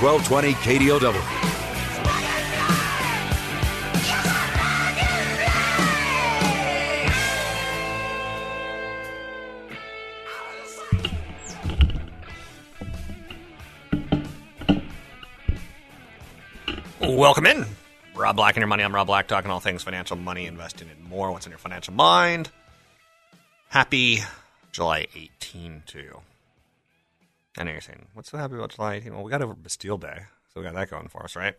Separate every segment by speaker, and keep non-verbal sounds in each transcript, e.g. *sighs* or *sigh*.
Speaker 1: 1220 KDOW.
Speaker 2: Welcome in. Rob Black and your money. I'm Rob Black, talking all things financial, money, investing, and more. What's in your financial mind? Happy July 18 to you. I know you're saying, what's so happy about July 18? Well, we got over Bastille Day, so we got that going for us, right?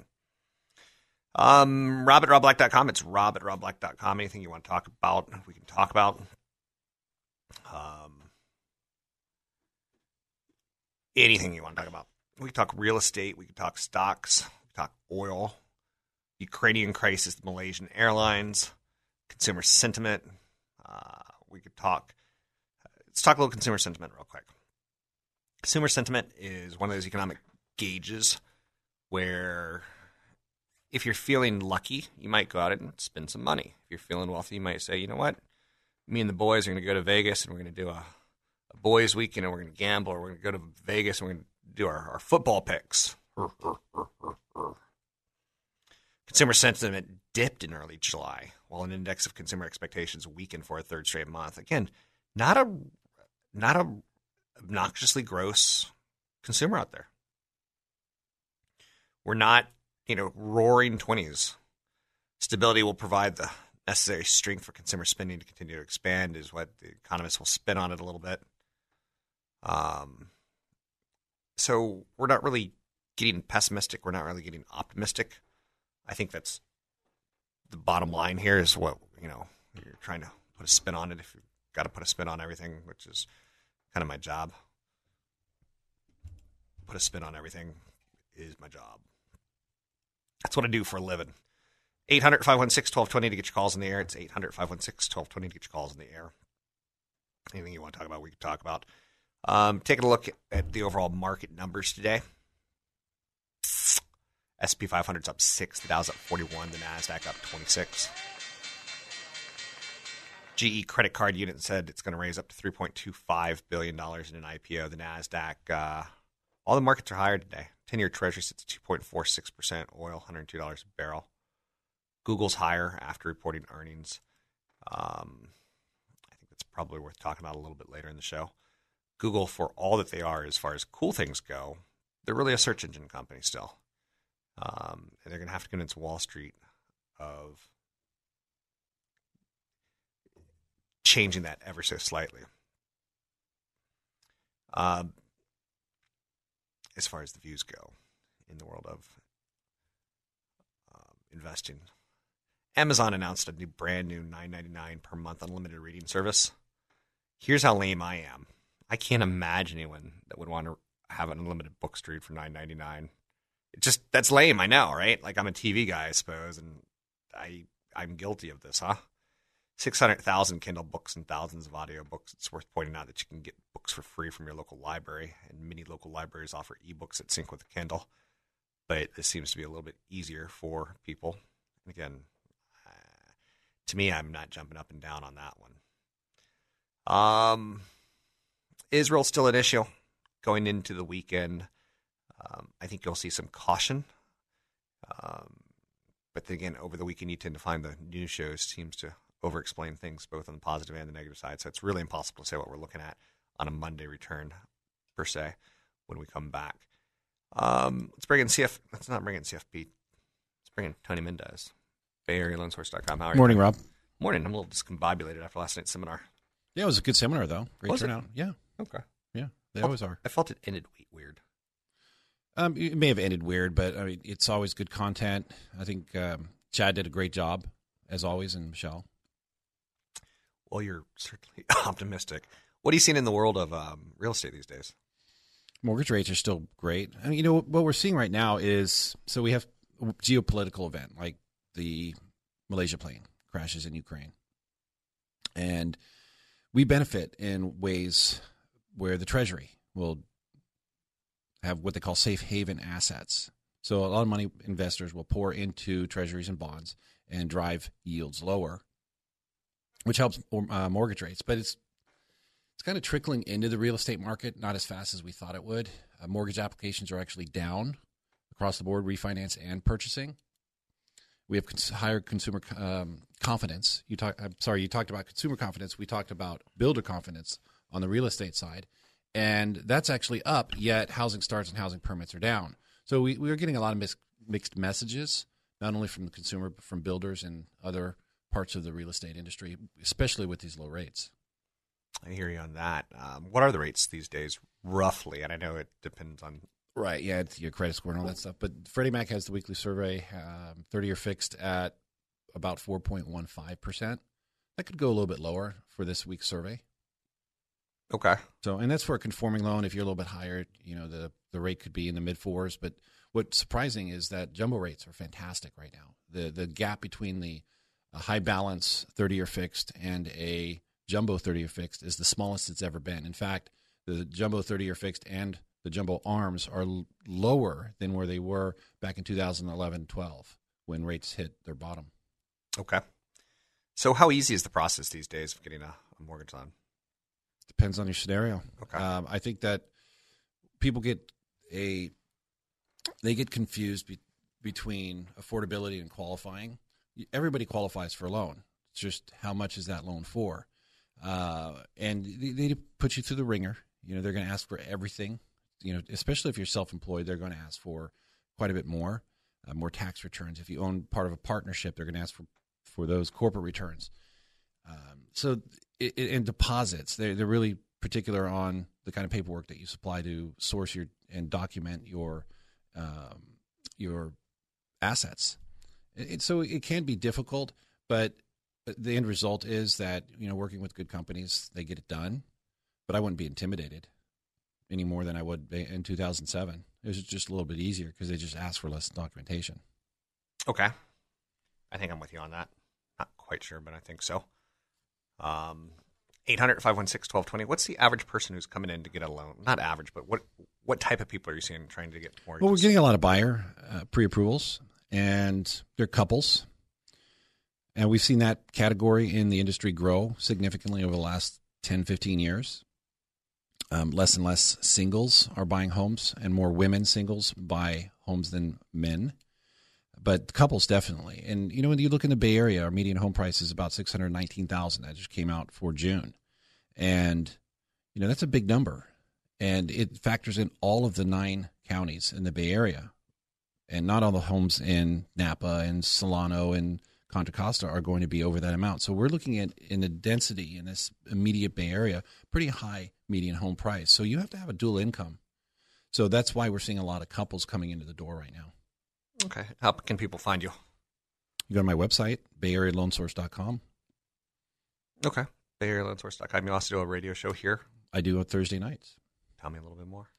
Speaker 2: Um, Rob at robblack.com. It's rob at robblack.com. Anything you want to talk about, we can talk about. Um, anything you want to talk about. We can talk real estate. We can talk stocks. We can talk oil. Ukrainian crisis, the Malaysian Airlines, consumer sentiment. Uh, we could talk. Let's talk a little consumer sentiment real quick. Consumer sentiment is one of those economic gauges where if you're feeling lucky, you might go out and spend some money. If you're feeling wealthy, you might say, you know what? Me and the boys are going to go to Vegas and we're going to do a, a boys' weekend and we're going to gamble or we're going to go to Vegas and we're going to do our, our football picks. Consumer sentiment dipped in early July, while an index of consumer expectations weakened for a third straight month. Again, not a not a obnoxiously gross consumer out there. We're not, you know, roaring twenties. Stability will provide the necessary strength for consumer spending to continue to expand, is what the economists will spin on it a little bit. Um, so we're not really getting pessimistic. We're not really getting optimistic. I think that's the bottom line here is what, you know, you're trying to put a spin on it if you've got to put a spin on everything, which is kind of my job. Put a spin on everything is my job. That's what I do for a living. 800 516 1220 to get your calls in the air. It's 800 516 1220 to get your calls in the air. Anything you want to talk about, we can talk about. Um, taking a look at the overall market numbers today. SP 500's up 6, the Dow's up 41, the NASDAQ up 26. GE credit card unit said it's going to raise up to $3.25 billion in an IPO. The NASDAQ, uh, all the markets are higher today. 10 year treasury sits at 2.46%, oil $102 a barrel. Google's higher after reporting earnings. Um, I think that's probably worth talking about a little bit later in the show. Google, for all that they are as far as cool things go, they're really a search engine company still. Um, and they're going to have to convince Wall Street of changing that ever so slightly. Um, as far as the views go in the world of um, investing, Amazon announced a new brand new nine ninety nine per month unlimited reading service. Here's how lame I am. I can't imagine anyone that would want to have an unlimited books to read for nine ninety nine. It just that's lame. I know, right? Like I'm a TV guy, I suppose, and I I'm guilty of this, huh? 600,000 Kindle books and thousands of audiobooks. It's worth pointing out that you can get books for free from your local library, and many local libraries offer ebooks that sync with Kindle. But this seems to be a little bit easier for people. And again, to me, I'm not jumping up and down on that one. Um, Israel's still an issue going into the weekend. Um, I think you'll see some caution. Um, but then again, over the weekend, you tend to find the news shows seems to over explain things both on the positive and the negative side. So it's really impossible to say what we're looking at on a Monday return, per se, when we come back. Um, let's bring in CF. Let's not bring in CFP. Let's bring in Tony Mendez, Bay Area LoanSource.com. How are you?
Speaker 3: Morning, Rob.
Speaker 2: Morning. I'm a little discombobulated after last night's seminar.
Speaker 3: Yeah, it was a good seminar, though. Great
Speaker 2: Was it?
Speaker 3: turnout. Yeah,
Speaker 2: Okay.
Speaker 3: yeah, they always are.
Speaker 2: I felt it ended weird.
Speaker 3: Um, it may have ended weird, but I mean, it's always good content. I think um, Chad did a great job, as always, and Michelle.
Speaker 2: Well, you're certainly *laughs* optimistic. What are you seeing in the world of um, real estate these days?
Speaker 3: Mortgage rates are still great. I mean, you know what we're seeing right now is so we have a geopolitical event like the Malaysia plane crashes in Ukraine, and we benefit in ways where the Treasury will have what they call safe haven assets. So a lot of money investors will pour into treasuries and bonds and drive yields lower, which helps uh, mortgage rates. But it's it's kind of trickling into the real estate market, not as fast as we thought it would. Uh, mortgage applications are actually down across the board, refinance and purchasing. We have cons- higher consumer um, confidence. You talk, I'm sorry, you talked about consumer confidence. We talked about builder confidence on the real estate side, and that's actually up. Yet housing starts and housing permits are down. So we we are getting a lot of mis- mixed messages, not only from the consumer but from builders and other parts of the real estate industry, especially with these low rates.
Speaker 2: I hear you on that. Um, what are the rates these days, roughly? And I know it depends on.
Speaker 3: Right. Yeah, it's your credit score and all that stuff. But Freddie Mac has the weekly survey, um, 30 year fixed at about 4.15%. That could go a little bit lower for this week's survey.
Speaker 2: Okay.
Speaker 3: So, and that's for a conforming loan. If you're a little bit higher, you know, the, the rate could be in the mid fours. But what's surprising is that jumbo rates are fantastic right now. The, the gap between the uh, high balance 30 year fixed and a jumbo 30 year fixed is the smallest it's ever been. In fact, the jumbo 30 year fixed and the jumbo arms are l- lower than where they were back in 2011 12 when rates hit their bottom.
Speaker 2: Okay. So, how easy is the process these days of getting a, a mortgage loan?
Speaker 3: Depends on your scenario.
Speaker 2: Okay.
Speaker 3: Um, I think that people get a they get confused be, between affordability and qualifying. Everybody qualifies for a loan. It's just how much is that loan for? Uh, and they, they put you through the ringer. You know, they're going to ask for everything. You know, especially if you're self-employed, they're going to ask for quite a bit more, uh, more tax returns. If you own part of a partnership, they're going to ask for for those corporate returns. Um, so, it, it, and deposits, they're they're really particular on the kind of paperwork that you supply to source your and document your um, your assets. It, so it can be difficult, but the end result is that you know working with good companies they get it done but i wouldn't be intimidated any more than i would in 2007 it was just a little bit easier because they just asked for less documentation
Speaker 2: Okay. I think I'm with you on that. Not quite sure, but I think so. Um, 800 516 1220. What's the average person who's coming in to get a loan? Not average, but what what type of people are you seeing trying to get mortgages?
Speaker 3: well we're getting a lot of buyer uh, pre-approvals and they're couples. And we've seen that category in the industry grow significantly over the last 10 15 years. Um, less and less singles are buying homes and more women singles buy homes than men. But couples definitely. And you know when you look in the bay area our median home price is about 619000 that just came out for june. And you know that's a big number. And it factors in all of the nine counties in the bay area and not all the homes in napa and solano and Contra Costa are going to be over that amount. So we're looking at in the density in this immediate Bay Area, pretty high median home price. So you have to have a dual income. So that's why we're seeing a lot of couples coming into the door right now.
Speaker 2: Okay. How can people find you?
Speaker 3: You go to my website, bayarealoansource.com.
Speaker 2: Okay. BayAreaLoanSource.com. You also do a radio show here.
Speaker 3: I do on Thursday nights.
Speaker 2: Tell me a little bit more.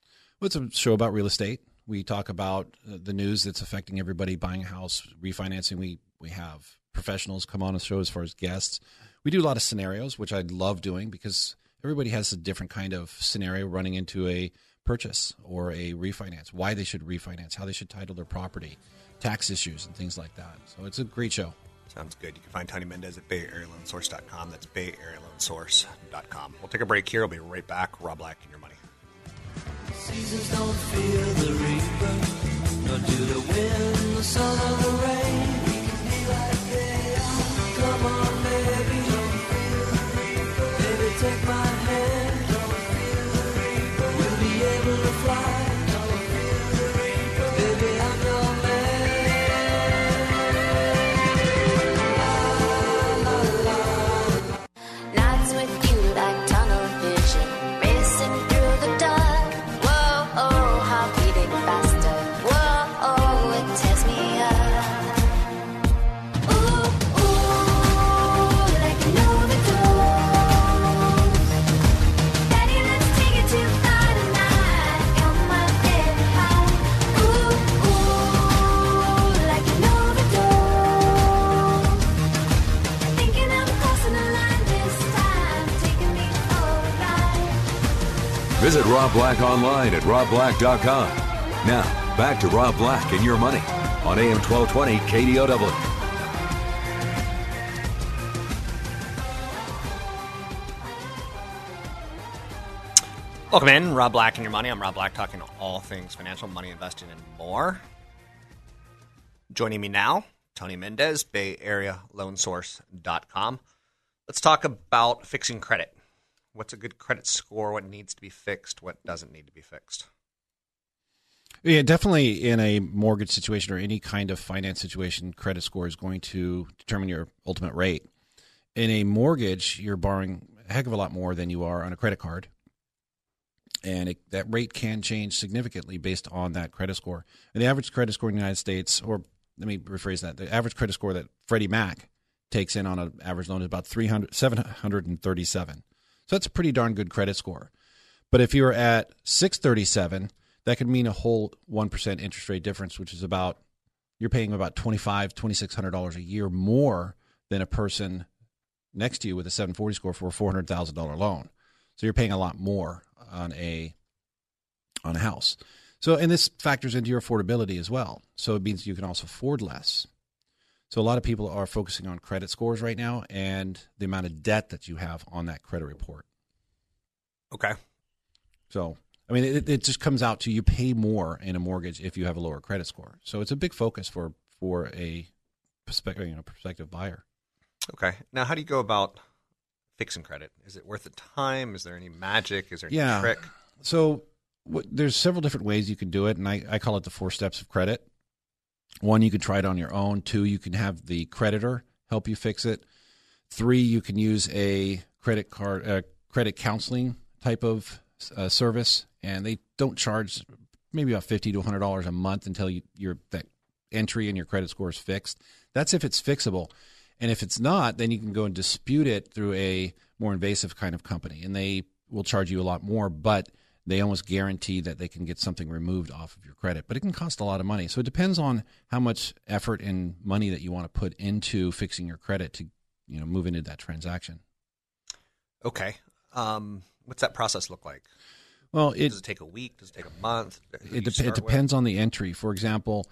Speaker 3: Well, it's a show about real estate. We talk about uh, the news that's affecting everybody buying a house, refinancing. We we have professionals come on the show as far as guests. We do a lot of scenarios, which I love doing because everybody has a different kind of scenario running into a purchase or a refinance, why they should refinance, how they should title their property, tax issues, and things like that. So it's a great show.
Speaker 2: Sounds good. You can find Tony Mendez at BayAreaLoanSource.com. That's BayAreaLoanSource.com. We'll take a break here. We'll be right back. Rob Black and your money.
Speaker 4: Reaper, nor do the wind, the sun,
Speaker 1: Rob Black online at robblack.com. Now, back to Rob Black and your money on AM 1220 KDOW.
Speaker 2: Welcome in, Rob Black and your money. I'm Rob Black, talking all things financial, money, investing, and more. Joining me now, Tony Mendez, Bay Area LoanSource.com. Let's talk about fixing credit. What's a good credit score? What needs to be fixed? What doesn't need to be fixed?
Speaker 3: Yeah, definitely in a mortgage situation or any kind of finance situation, credit score is going to determine your ultimate rate. In a mortgage, you're borrowing a heck of a lot more than you are on a credit card. And it, that rate can change significantly based on that credit score. And the average credit score in the United States, or let me rephrase that, the average credit score that Freddie Mac takes in on an average loan is about 300, 737. So that's a pretty darn good credit score. But if you're at 637, that could mean a whole 1% interest rate difference, which is about, you're paying about $2,500, $2,600 a year more than a person next to you with a 740 score for a $400,000 loan. So you're paying a lot more on a on a house. So and this factors into your affordability as well. So it means you can also afford less. So a lot of people are focusing on credit scores right now and the amount of debt that you have on that credit report.
Speaker 2: Okay.
Speaker 3: So I mean, it, it just comes out to you pay more in a mortgage if you have a lower credit score. So it's a big focus for for a prospective you know, prospective buyer.
Speaker 2: Okay. Now, how do you go about fixing credit? Is it worth the time? Is there any magic? Is there any
Speaker 3: Yeah.
Speaker 2: trick?
Speaker 3: So what, there's several different ways you can do it, and I, I call it the four steps of credit. One, you can try it on your own. Two, you can have the creditor help you fix it. Three, you can use a credit card, uh, credit counseling type of uh, service, and they don't charge maybe about fifty to hundred dollars a month until you, your that entry and your credit score is fixed. That's if it's fixable, and if it's not, then you can go and dispute it through a more invasive kind of company, and they will charge you a lot more, but they almost guarantee that they can get something removed off of your credit. But it can cost a lot of money, so it depends on how much effort and money that you want to put into fixing your credit to you know move into that transaction.
Speaker 2: Okay. Um, what's that process look like?
Speaker 3: Well, it
Speaker 2: Does it take a week? Does it take a month?
Speaker 3: It,
Speaker 2: you
Speaker 3: it
Speaker 2: with?
Speaker 3: depends on the entry. For example,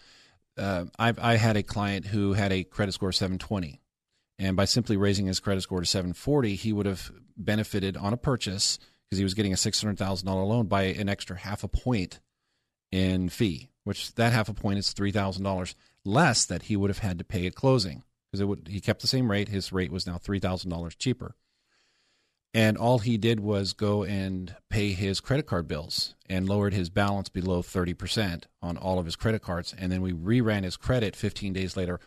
Speaker 3: uh, I've I had a client who had a credit score of 720, and by simply raising his credit score to 740, he would have benefited on a purchase because he was getting a six hundred thousand dollar loan by an extra half a point in fee, which that half a point is three thousand dollars less that he would have had to pay at closing because it would he kept the same rate. His rate was now three thousand dollars cheaper and all he did was go and pay his credit card bills and lowered his balance below 30% on all of his credit cards and then we reran his credit 15 days later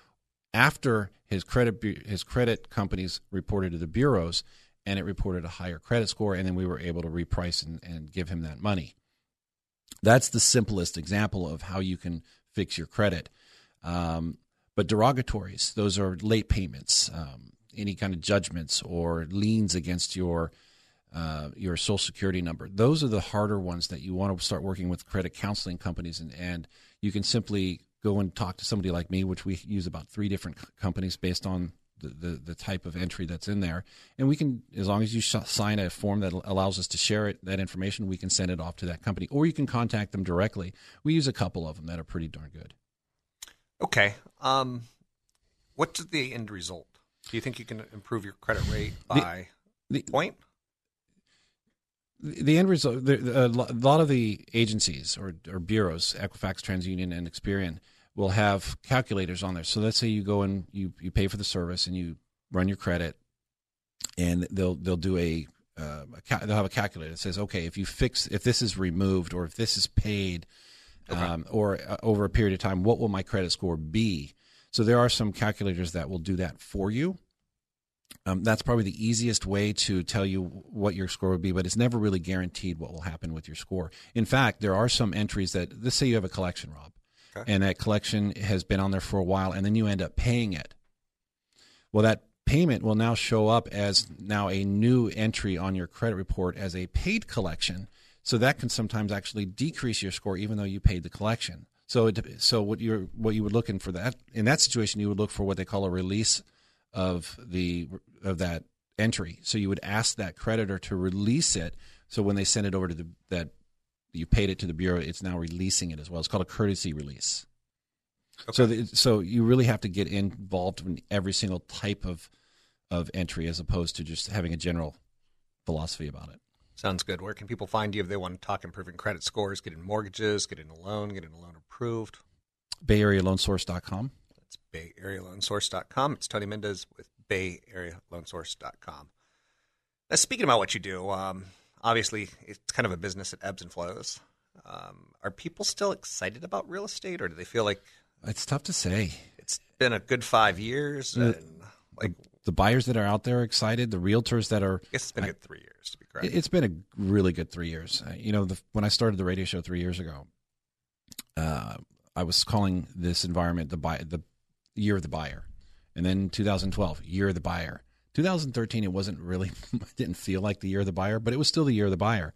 Speaker 3: after his credit his credit companies reported to the bureaus and it reported a higher credit score and then we were able to reprice and, and give him that money. That's the simplest example of how you can fix your credit. Um, but derogatories those are late payments um, any kind of judgments or liens against your uh, your social security number. Those are the harder ones that you want to start working with credit counseling companies and, and you can simply go and talk to somebody like me which we use about three different companies based on the, the, the type of entry that's in there and we can as long as you sh- sign a form that allows us to share it that information we can send it off to that company or you can contact them directly we use a couple of them that are pretty darn good
Speaker 2: Okay. Um, what's the end result? Do you think you can improve your credit rate by
Speaker 3: the-
Speaker 2: point?
Speaker 3: the the end result, the, the, a a lot of the agencies or, or bureaus, Equifax, TransUnion, and Experian, will have calculators on there. So let's say you go and you, you pay for the service and you run your credit, and they'll they'll do a, uh, a ca- they'll have a calculator that says, okay, if you fix if this is removed or if this is paid, um, or uh, over a period of time, what will my credit score be? So there are some calculators that will do that for you. Um, that's probably the easiest way to tell you what your score would be, but it's never really guaranteed what will happen with your score. In fact, there are some entries that, let's say you have a collection, Rob, and that collection has been on there for a while, and then you end up paying it. Well, that payment will now show up as now a new entry on your credit report as a paid collection. So that can sometimes actually decrease your score, even though you paid the collection. So, it, so what you're what you would look in for that in that situation, you would look for what they call a release of the of that entry. So you would ask that creditor to release it So when they send it over to the that you paid it to the bureau, it's now releasing it as well. It's called a courtesy release. Okay. So the, so you really have to get involved in every single type of of entry as opposed to just having a general philosophy about it.
Speaker 2: Sounds good. Where can people find you if they want to talk improving credit scores, getting mortgages, getting a loan, getting a loan approved?
Speaker 3: BayAreaLoanSource.com.
Speaker 2: That's BayAreaLoanSource.com. It's Tony Mendez with BayAreaLoanSource.com. Now, speaking about what you do, um, obviously it's kind of a business that ebbs and flows. Um, are people still excited about real estate, or do they feel like
Speaker 3: It's tough to say.
Speaker 2: it's been a good five years?
Speaker 3: Uh,
Speaker 2: And like,
Speaker 3: The buyers that are out there are excited. The realtors that are
Speaker 2: I guess it's been a good three years to be correct.
Speaker 3: It- It's been a really good three years. Uh, You know, the, when I started the radio show three years ago, uh, I was calling this environment the buy, the year of the buyer, and then 2012 year of the buyer. 2013 it wasn't really *laughs* it didn't feel like the year of the buyer, but it was still the year of the buyer.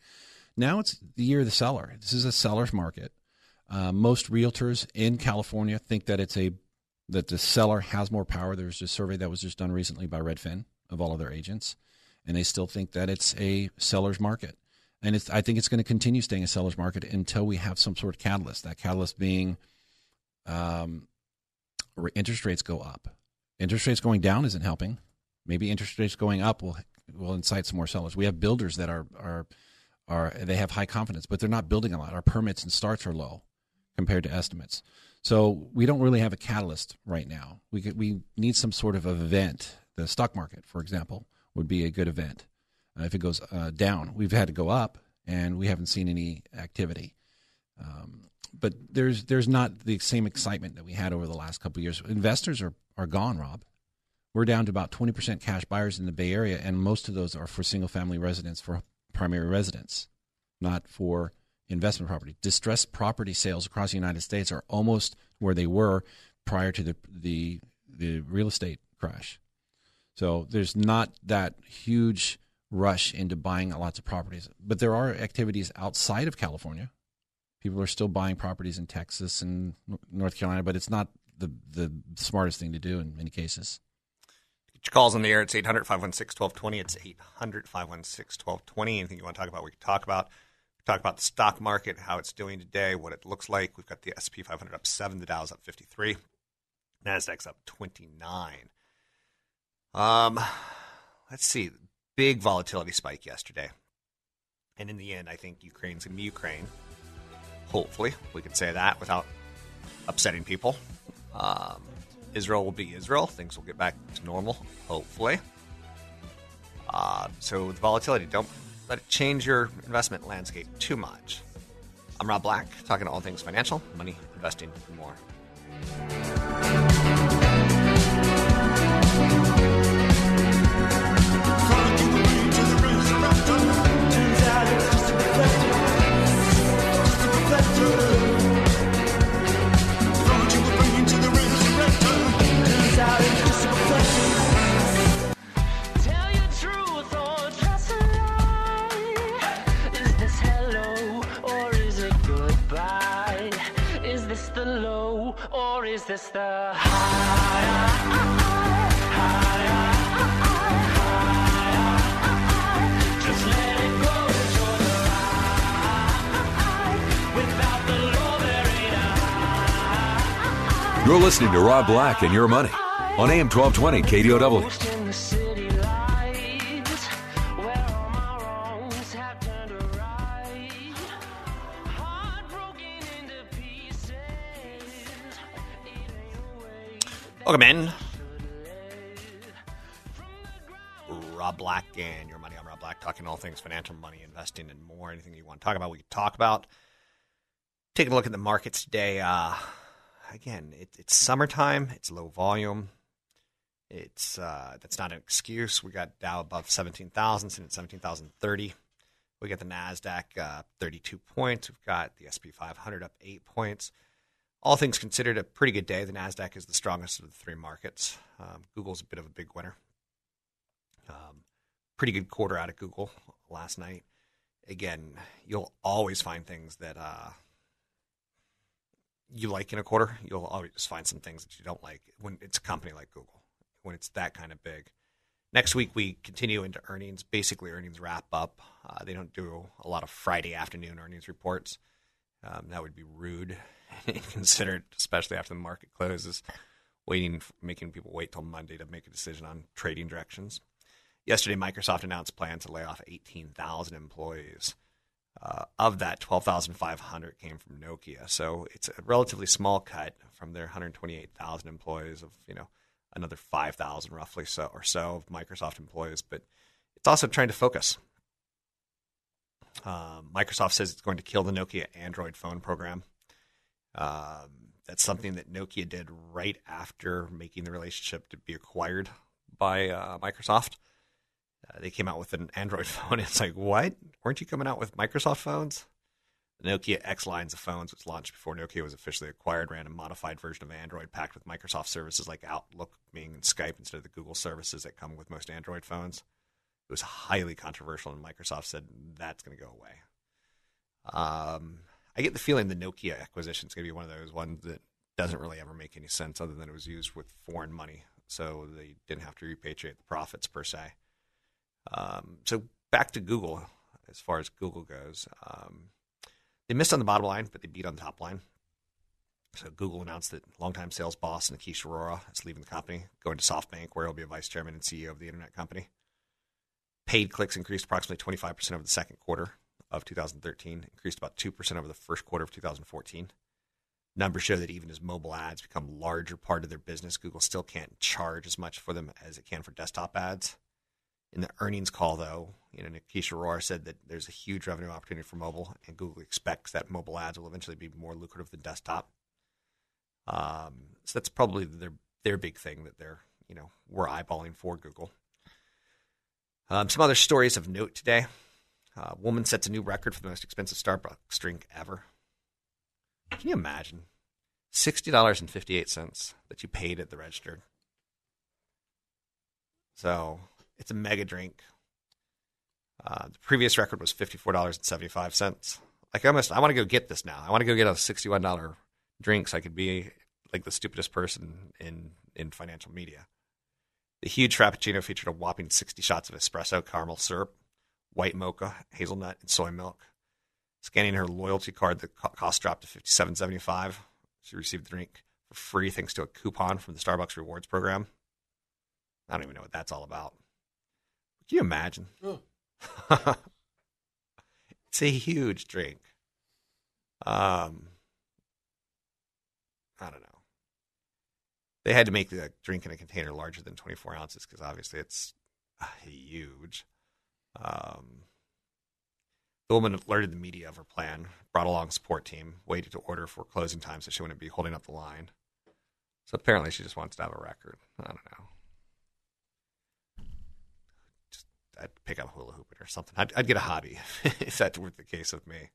Speaker 3: Now it's the year of the seller. This is a seller's market. Uh, most realtors in California think that it's a that the seller has more power. There's a survey that was just done recently by Redfin of all of their agents, and they still think that it's a seller's market. And it's, I think it's going to continue staying a seller's market until we have some sort of catalyst. That catalyst being um, interest rates go up. Interest rates going down isn't helping. Maybe interest rates going up will will incite some more sellers. We have builders that are are are they have high confidence, but they're not building a lot. Our permits and starts are low compared to estimates. So we don't really have a catalyst right now. We could, we need some sort of event. The stock market, for example, would be a good event. Uh, if it goes uh, down, we've had to go up, and we haven't seen any activity. Um, but there's there's not the same excitement that we had over the last couple years. Investors are are gone, Rob. We're down to about 20% cash buyers in the Bay Area, and most of those are for single family residents, for primary residence, not for investment property. Distressed property sales across the United States are almost where they were prior to the the, the real estate crash. So there's not that huge rush into buying lots of properties, but there are activities outside of California. People are still buying properties in Texas and North Carolina, but it's not the the smartest thing to do in many cases.
Speaker 2: Calls on the air. It's 800 516 1220. It's 800 516 1220. Anything you want to talk about, we can talk about. We talk about the stock market, how it's doing today, what it looks like. We've got the SP 500 up 7, the Dow's up 53, NASDAQ's up 29. Um, let's see. Big volatility spike yesterday. And in the end, I think Ukraine's going to be Ukraine. Hopefully, we can say that without upsetting people. Um, Israel will be Israel. Things will get back to normal, hopefully. Uh, so, the volatility, don't let it change your investment landscape too much. I'm Rob Black, talking to all things financial, money, investing, and more.
Speaker 4: The low, there ain't a
Speaker 1: You're listening to Rob Black and Your Money on AM 1220 KDOW.
Speaker 2: Welcome in. Rob Black and your money. I'm Rob Black, talking all things financial, money, investing, and more. Anything you want to talk about, we can talk about. Taking a look at the markets today. Uh, again, it, it's summertime. It's low volume. It's uh, that's not an excuse. We got Dow above seventeen thousand, sitting at seventeen thousand thirty. We got the Nasdaq uh, thirty-two points. We've got the SP 500 up eight points all things considered, a pretty good day. The Nasdaq is the strongest of the three markets. Um, Google's a bit of a big winner. Um, pretty good quarter out of Google last night. Again, you'll always find things that uh, you like in a quarter. You'll always find some things that you don't like when it's a company like Google. When it's that kind of big, Next week, we continue into earnings, basically earnings wrap up. Uh, they don't do a lot of Friday afternoon earnings reports. Um, that would be rude *laughs* considered, especially after the market closes, waiting, making people wait till Monday to make a decision on trading directions. Yesterday, Microsoft announced plans to lay off 18,000 employees. Uh, of that, 12,500 came from Nokia. So it's a relatively small cut from their 128,000 employees of, you know, another 5,000 roughly so or so of Microsoft employees. But it's also trying to focus. Um, Microsoft says it's going to kill the Nokia Android phone program. Um, that's something that Nokia did right after making the relationship to be acquired by uh, Microsoft. Uh, they came out with an Android *laughs* phone. It's like, what? Weren't you coming out with Microsoft phones? The Nokia X lines of phones, which launched before Nokia was officially acquired, ran a modified version of Android packed with Microsoft services like Outlook, Bing, and Skype instead of the Google services that come with most Android phones. It was highly controversial, and Microsoft said that's going to go away. Um, I get the feeling the Nokia acquisition is going to be one of those ones that doesn't really ever make any sense, other than it was used with foreign money, so they didn't have to repatriate the profits per se. Um, so back to Google, as far as Google goes, um, they missed on the bottom line, but they beat on the top line. So Google announced that longtime sales boss Nikesh Arora is leaving the company, going to SoftBank, where he'll be a vice chairman and CEO of the internet company. Paid clicks increased approximately 25% over the second quarter of 2013, increased about 2% over the first quarter of 2014. Numbers show that even as mobile ads become a larger part of their business, Google still can't charge as much for them as it can for desktop ads. In the earnings call, though, you know, Nikesh Arora said that there's a huge revenue opportunity for mobile, and Google expects that mobile ads will eventually be more lucrative than desktop. Um, so that's probably their their big thing that they're you know we're eyeballing for Google. Um, some other stories of note today: uh, woman sets a new record for the most expensive Starbucks drink ever. Can you imagine sixty dollars and fifty eight cents that you paid at the register? So it's a mega drink. Uh, the previous record was fifty four dollars and seventy five cents. Like I almost, I want to go get this now. I want to go get a sixty one dollar drink so I could be like the stupidest person in in financial media. The huge frappuccino featured a whopping sixty shots of espresso, caramel syrup, white mocha, hazelnut, and soy milk. Scanning her loyalty card, the cost dropped to fifty seven seventy five. She received the drink for free thanks to a coupon from the Starbucks Rewards program. I don't even know what that's all about. Can you imagine? *laughs* it's a huge drink. Um, I don't know. They had to make the drink in a container larger than 24 ounces because obviously it's uh, huge. Um, the woman alerted the media of her plan, brought along a support team, waited to order for closing time so she wouldn't be holding up the line. So apparently she just wants to have a record. I don't know. Just, I'd pick up hula hooping or something. I'd, I'd get a hobby *laughs* if that were the case with me.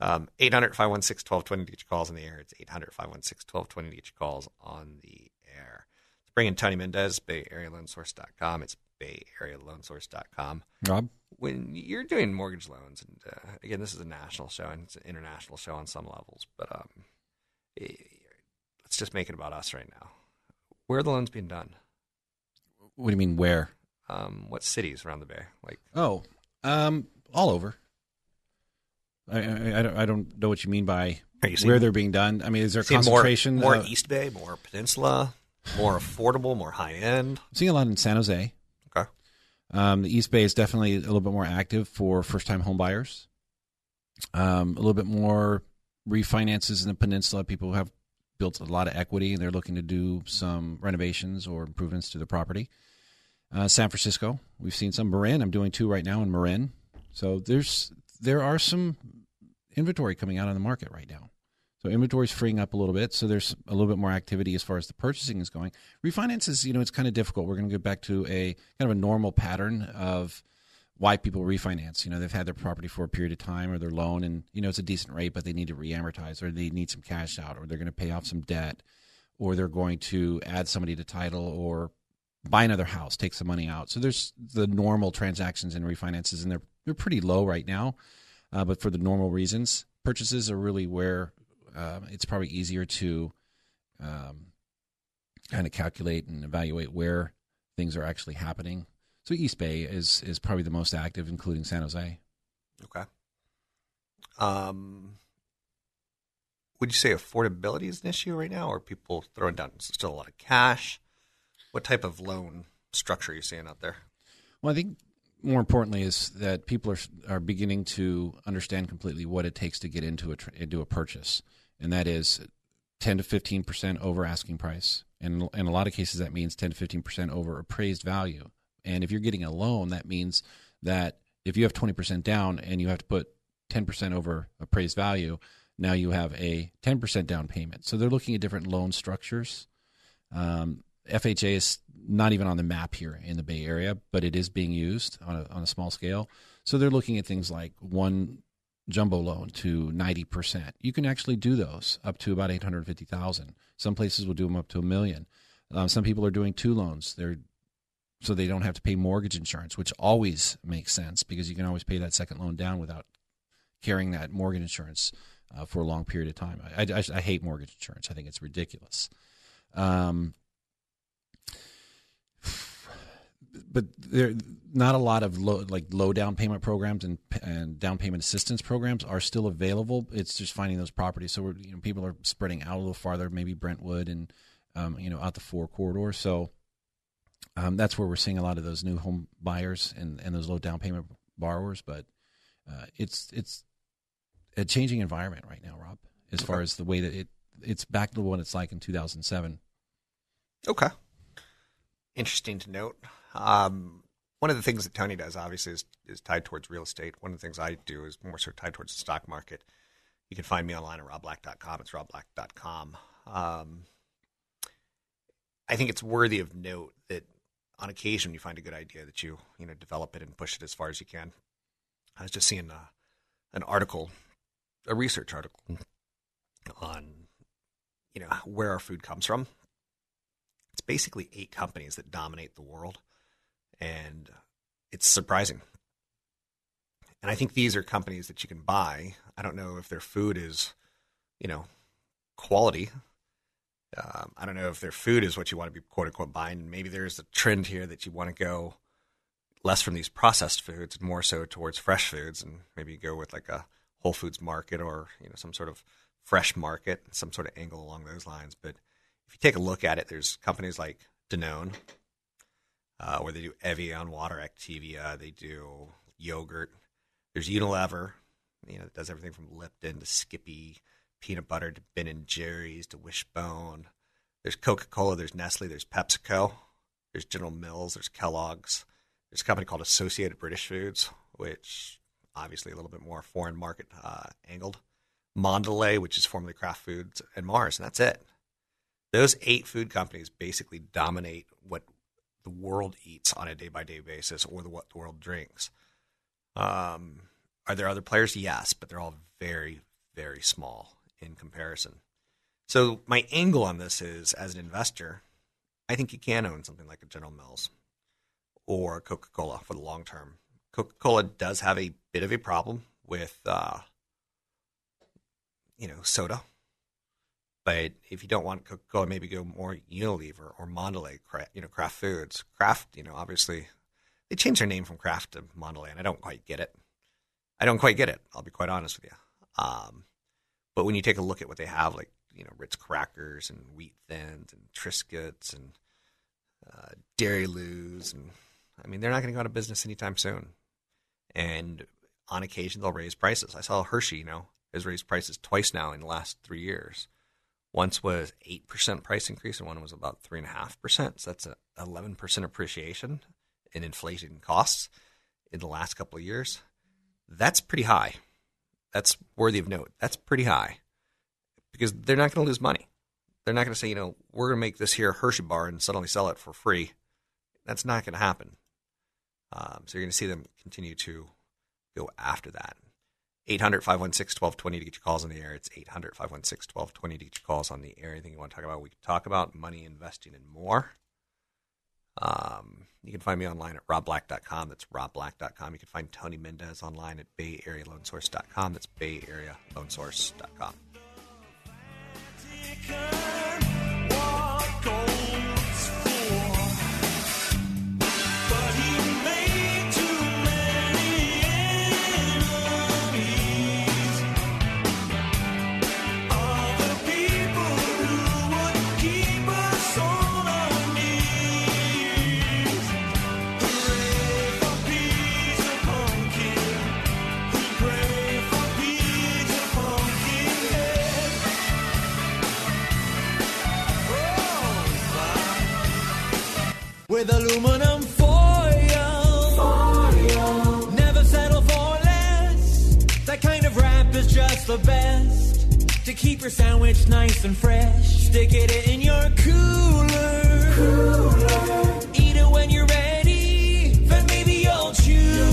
Speaker 2: Um, 800 516 1220 to get your calls on the air. It's 800 516 1220 to get your calls on the air. Let's bring in Tony Mendez, BayAreaLoanSource.com. It's BayAreaLoanSource.com.
Speaker 3: Rob?
Speaker 2: When you're doing mortgage loans, and uh, again, this is a national show and it's an international show on some levels, but um, eh, let's just make it about us right now. Where are the loans being done?
Speaker 3: What do you mean, where?
Speaker 2: Um, what cities around the Bay? Like,
Speaker 3: Oh, um, all over. I, I, I don't, I don't know what you mean by
Speaker 2: you
Speaker 3: where they're being done. I mean, is there a concentration?
Speaker 2: more, more
Speaker 3: uh,
Speaker 2: East Bay, more Peninsula, more affordable, more high end.
Speaker 3: I'm seeing a lot in San Jose. Um, the East Bay is definitely a little bit more active for first time home buyers. Um, a little bit more refinances in the peninsula. People have built a lot of equity and they're looking to do some renovations or improvements to the property. Uh, San Francisco, we've seen some. Marin, I'm doing two right now in Marin. So there's there are some inventory coming out on the market right now. So is freeing up a little bit. So there's a little bit more activity as far as the purchasing is going. Refinances, you know, it's kind of difficult. We're going to get back to a kind of a normal pattern of why people refinance. You know, they've had their property for a period of time or their loan, and you know it's a decent rate, but they need to re-amortize or they need some cash out, or they're going to pay off some debt, or they're going to add somebody to title or buy another house, take some money out. So there's the normal transactions and refinances, and they're they're pretty low right now. Uh, but for the normal reasons, purchases are really where um, it's probably easier to um, kind of calculate and evaluate where things are actually happening. So East Bay is is probably the most active, including San Jose.
Speaker 2: Okay. Um, would you say affordability is an issue right now, or are people throwing down still a lot of cash? What type of loan structure are you seeing out there?
Speaker 3: Well, I think more importantly is that people are are beginning to understand completely what it takes to get into a into a purchase, and that is ten to fifteen percent over asking price, and in a lot of cases that means ten to fifteen percent over appraised value. And if you're getting a loan, that means that if you have twenty percent down and you have to put ten percent over appraised value, now you have a ten percent down payment. So they're looking at different loan structures. Um, FHA is not even on the map here in the Bay Area, but it is being used on a, on a small scale. So they're looking at things like one jumbo loan to 90%. You can actually do those up to about 850,000. Some places will do them up to a million. Um, some people are doing two loans. They're so they don't have to pay mortgage insurance, which always makes sense because you can always pay that second loan down without carrying that mortgage insurance uh, for a long period of time. I, I, I hate mortgage insurance. I think it's ridiculous. Um, but there not a lot of low, like low down payment programs and and down payment assistance programs are still available. It's just finding those properties. So we're, you know, people are spreading out a little farther, maybe Brentwood and um, you know out the four corridor. So um, that's where we're seeing a lot of those new home buyers and, and those low down payment borrowers. But uh, it's it's a changing environment right now, Rob. As far as the way that it it's back to what it's like in 2007.
Speaker 2: Okay. Interesting to note. Um, one of the things that Tony does, obviously, is, is tied towards real estate. One of the things I do is more so tied towards the stock market. You can find me online at robblack.com. It's robblack.com. Um, I think it's worthy of note that on occasion you find a good idea that you you know develop it and push it as far as you can. I was just seeing uh, an article, a research article on you know where our food comes from. It's basically eight companies that dominate the world, and it's surprising. And I think these are companies that you can buy. I don't know if their food is, you know, quality. Um, I don't know if their food is what you want to be quote unquote buying. Maybe there's a trend here that you want to go less from these processed foods and more so towards fresh foods, and maybe go with like a Whole Foods market or you know some sort of fresh market, some sort of angle along those lines. But if you take a look at it, there's companies like Danone, uh, where they do Evian water, Activia, they do yogurt. There's Unilever, you know, that does everything from Lipton to Skippy, peanut butter to Ben and Jerry's to Wishbone. There's Coca Cola, there's Nestle, there's PepsiCo, there's General Mills, there's Kellogg's. There's a company called Associated British Foods, which obviously a little bit more foreign market uh, angled. Mondelez, which is formerly Kraft Foods, and Mars, and that's it. Those eight food companies basically dominate what the world eats on a day by day basis or the, what the world drinks. Um, are there other players? Yes, but they're all very, very small in comparison. So my angle on this is, as an investor, I think you can own something like a General Mills or Coca Cola for the long term. Coca Cola does have a bit of a problem with, uh, you know, soda. But if you don't want Coca Cola, maybe go more Unilever or Mondelez, you know, Kraft Foods. Kraft, you know, obviously they changed their name from Kraft to Mondelez, and I don't quite get it. I don't quite get it. I'll be quite honest with you. Um, but when you take a look at what they have, like you know, Ritz crackers and wheat thins and Triscuits and uh, Dairy Loos, and I mean, they're not going to go out of business anytime soon. And on occasion, they'll raise prices. I saw Hershey, you know, has raised prices twice now in the last three years. Once was eight percent price increase, and one was about three and a half percent. So that's an eleven percent appreciation in inflation costs in the last couple of years. That's pretty high. That's worthy of note. That's pretty high because they're not going to lose money. They're not going to say, you know, we're going to make this here Hershey bar and suddenly sell it for free. That's not going to happen. Um, so you're going to see them continue to go after that. 800 516 1220 to get your calls on the air. It's 800 516 1220 to get your calls on the air. Anything you want to talk about, we can talk about money, investing, and more. Um, you can find me online at robblack.com. That's robblack.com. You can find Tony Mendez online at bayarealoansource.com. That's bayarealoansource.com.
Speaker 4: with aluminum foil. Never settle for less. That kind of wrap is just the best. To keep your sandwich nice and fresh, stick it in your cooler. Eat it when you're ready, then maybe you'll choose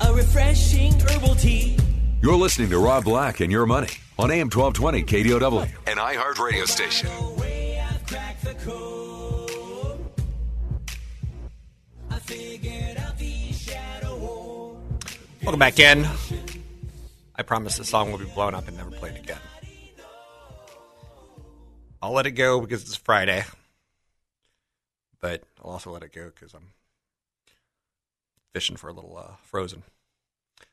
Speaker 4: a refreshing herbal tea.
Speaker 1: You're listening to Rob Black and Your Money on AM 1220 KDOW, an iHeart radio station.
Speaker 2: Welcome back in. I promise the song will be blown up and never played again. I'll let it go because it's Friday, but I'll also let it go because I'm fishing for a little uh, frozen.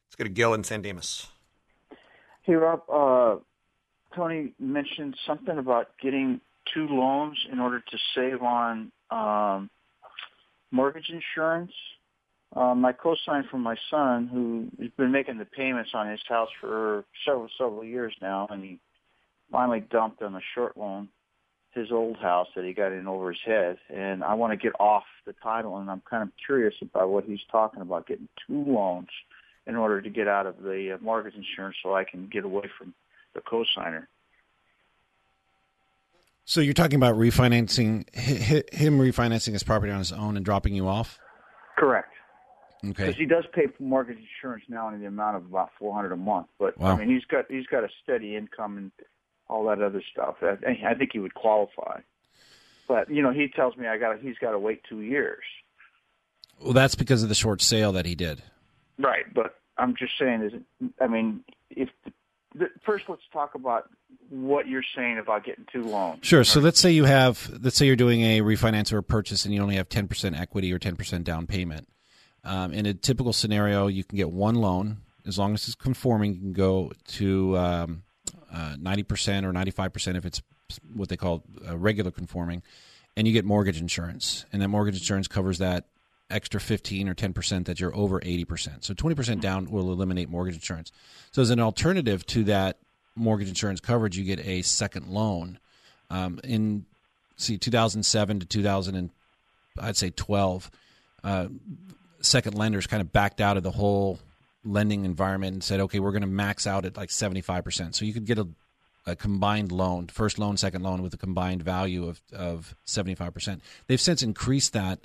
Speaker 2: Let's go to Gil and San Dimas.
Speaker 5: Hey, Rob. Uh, Tony mentioned something about getting two loans in order to save on um, mortgage insurance. Uh, my co-sign for my son, who has been making the payments on his house for several several years now, and he finally dumped on a short loan his old house that he got in over his head. And I want to get off the title, and I'm kind of curious about what he's talking about getting two loans in order to get out of the uh, mortgage insurance so I can get away from the co-signer.
Speaker 3: So you're talking about refinancing hi- hi- him refinancing his property on his own and dropping you off.
Speaker 5: Correct. Because
Speaker 3: Okay.
Speaker 5: he does pay for mortgage insurance now in the amount of about four hundred a month. But
Speaker 3: Wow.
Speaker 5: I mean, he's got he's got a steady income and all that other stuff. I, I think he would qualify. But you know, he tells me I got he's got to wait two years.
Speaker 3: Well, that's because of the short sale that he did.
Speaker 5: Right. But I'm just saying is I mean, if the, first let's talk about what you're saying about getting two loans.
Speaker 3: Sure. So let's say you have, let's say you're doing a refinance or a purchase, and you only have 10% equity or 10% down payment. Um, in a typical scenario, you can get one loan as long as it's conforming. You can go to um, uh, 90% or 95% if it's what they call uh, regular conforming, and you get mortgage insurance, and that mortgage insurance covers that extra 15 or 10% that you're over 80%. So 20% down will eliminate mortgage insurance. So as an alternative to that mortgage insurance coverage, you get a second loan. Um, in see 2007 to 2000 and I'd say 12, uh, second lenders kind of backed out of the whole lending environment and said, okay, we're going to max out at like 75%. So you could get a, a combined loan, first loan, second loan with a combined value of, of 75%. They've since increased that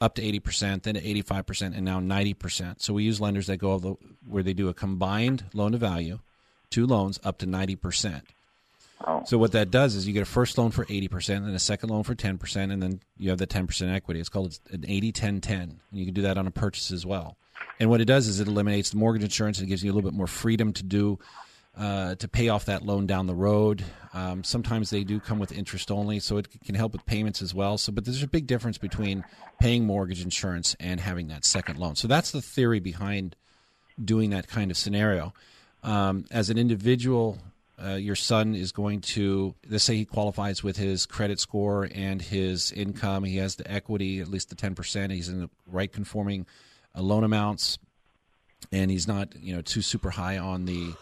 Speaker 3: up to 80%, then to 85%, and now 90%. So we use lenders that go where they do a combined loan to value, two loans up to 90%.
Speaker 5: Oh.
Speaker 3: So what that does is you get a first loan for 80% and a second loan for 10% and then you have the 10% equity. It's called an 80-10-10. And you can do that on a purchase as well. And what it does is it eliminates the mortgage insurance. It gives you a little bit more freedom to do uh, to pay off that loan down the road. Um, sometimes they do come with interest only, so it can help with payments as well. So, but there's a big difference between paying mortgage insurance and having that second loan. So that's the theory behind doing that kind of scenario. Um, as an individual, uh, your son is going to let's say he qualifies with his credit score and his income. He has the equity, at least the ten percent. He's in the right conforming uh, loan amounts, and he's not you know too super high on the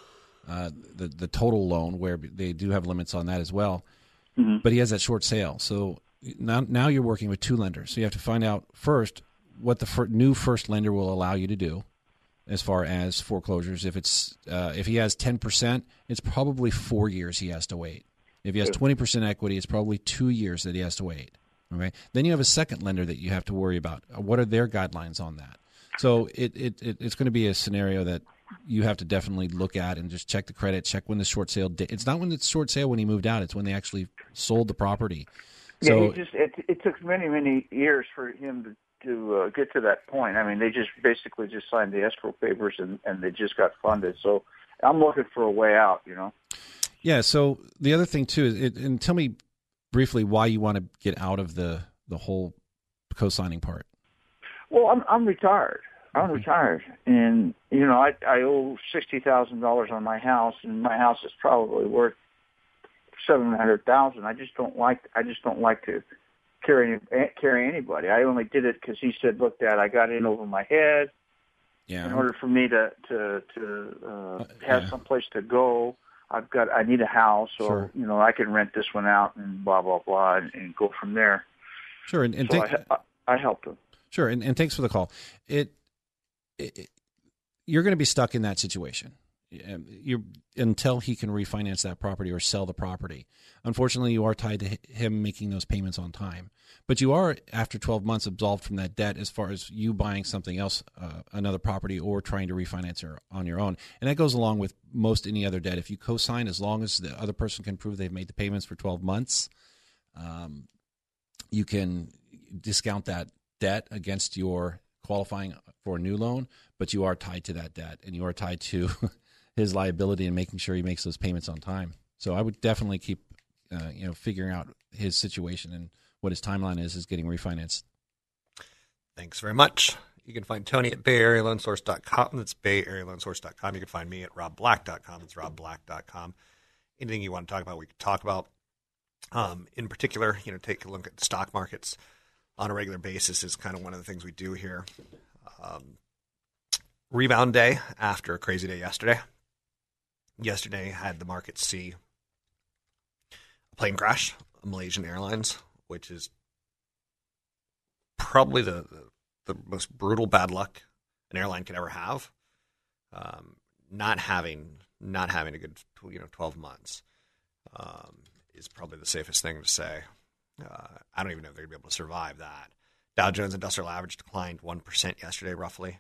Speaker 3: uh, the the total loan where they do have limits on that as well. But he has that short sale, so now now you're working with two lenders. So you have to find out first what the fir- new first lender will allow you to do as far as foreclosures. If it's uh, if he has ten percent, it's probably four years he has to wait. If he has twenty percent equity, it's probably two years that he has to wait. Okay. Then you have a second lender that you have to worry about. Uh, What are their guidelines on that? So it, it, it it's going to be a scenario that you have to definitely look at and just check the credit, check when the short sale. Di- it's not when it's short sale when he moved out. It's when they actually sold the property. So
Speaker 5: yeah, just it, it took many many years for him to uh, get to that point. I mean, they just basically just signed the escrow papers and and they just got funded. So I'm looking for a way out. You know.
Speaker 3: Yeah. So the other thing too is, it, and tell me briefly why you want to get out of the the whole co-signing part.
Speaker 5: Well, I'm I'm retired. I'm retired, and you know I I owe sixty thousand dollars on my house, and my house is probably worth seven hundred thousand. I just don't like I just don't like to carry carry anybody. I only did it because he said, "Look, Dad, I got in over my head.
Speaker 3: Yeah.
Speaker 5: In order for me to to to uh, have
Speaker 3: yeah.
Speaker 5: some place to go, I've got I need a house, or
Speaker 3: Sure.
Speaker 5: you know, I can rent this one out and blah blah blah, and, and go from there.
Speaker 3: Sure, and, and
Speaker 5: so I, I, I helped him.
Speaker 3: Sure, and, and thanks for the call. It, it, it- you're going to be stuck in that situation. Um, You until he can refinance that property or sell the property. Unfortunately, you are tied to him making those payments on time. But you are after 12 months absolved from that debt as far as you buying something else, uh, another property, or trying to refinance on your own. And that goes along with most any other debt. If you co-sign, as long as the other person can prove they've made the payments for 12 months, um, you can discount that debt against your qualifying for a new loan, but you are tied to that debt and you are tied to *laughs* his liability and making sure he makes those payments on time. So I would definitely keep, uh, you know, figuring out his situation and what his timeline is, is getting refinanced.
Speaker 2: Thanks very much. You can find Tony at BayAreaLoanSource.com. That's BayAreaLoanSource.com. You can find me at RobBlack.com. It's RobBlack.com. Anything you want to talk about, we can talk about. Um, in particular, you know, take a look at stock markets on a regular basis is kind of one of the things we do here. Um, rebound day after a crazy day yesterday. Yesterday had the market see a plane crash, Malaysian Airlines, which is probably the, the, the most brutal bad luck an airline could ever have. Um, not having not having a good you know twelve months um, is probably the safest thing to say. Uh, I don't even know if they're gonna be able to survive that. Dow Jones Industrial Average declined one percent yesterday, roughly.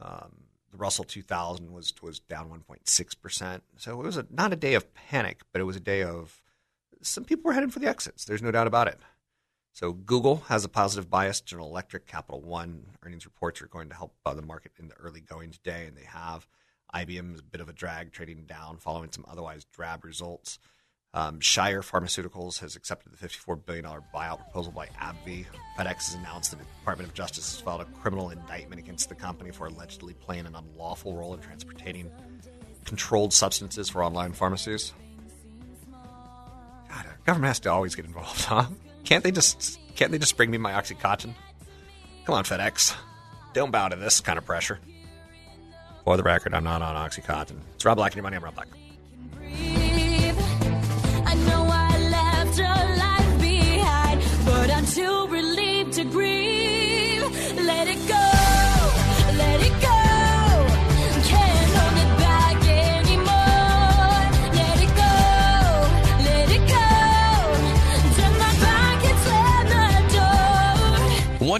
Speaker 2: Um, the Russell 2000 was was down 1.6 percent. So it was a, not a day of panic, but it was a day of some people were heading for the exits. There's no doubt about it. So Google has a positive bias. General Electric, Capital One earnings reports are going to help uh, the market in the early going today, and they have. IBM is a bit of a drag, trading down following some otherwise drab results. Um, Shire Pharmaceuticals has accepted the $54 billion buyout proposal by AbbVie. FedEx has announced the Department of Justice has filed a criminal indictment against the company for allegedly playing an unlawful role in transporting controlled substances for online pharmacies. God, government has to always get involved, huh? Can't they just can't they just bring me my oxycontin? Come on, FedEx. Don't bow to this kind of pressure. For the record, I'm not on oxycontin. It's Rob Black and your money. I'm Rob Black.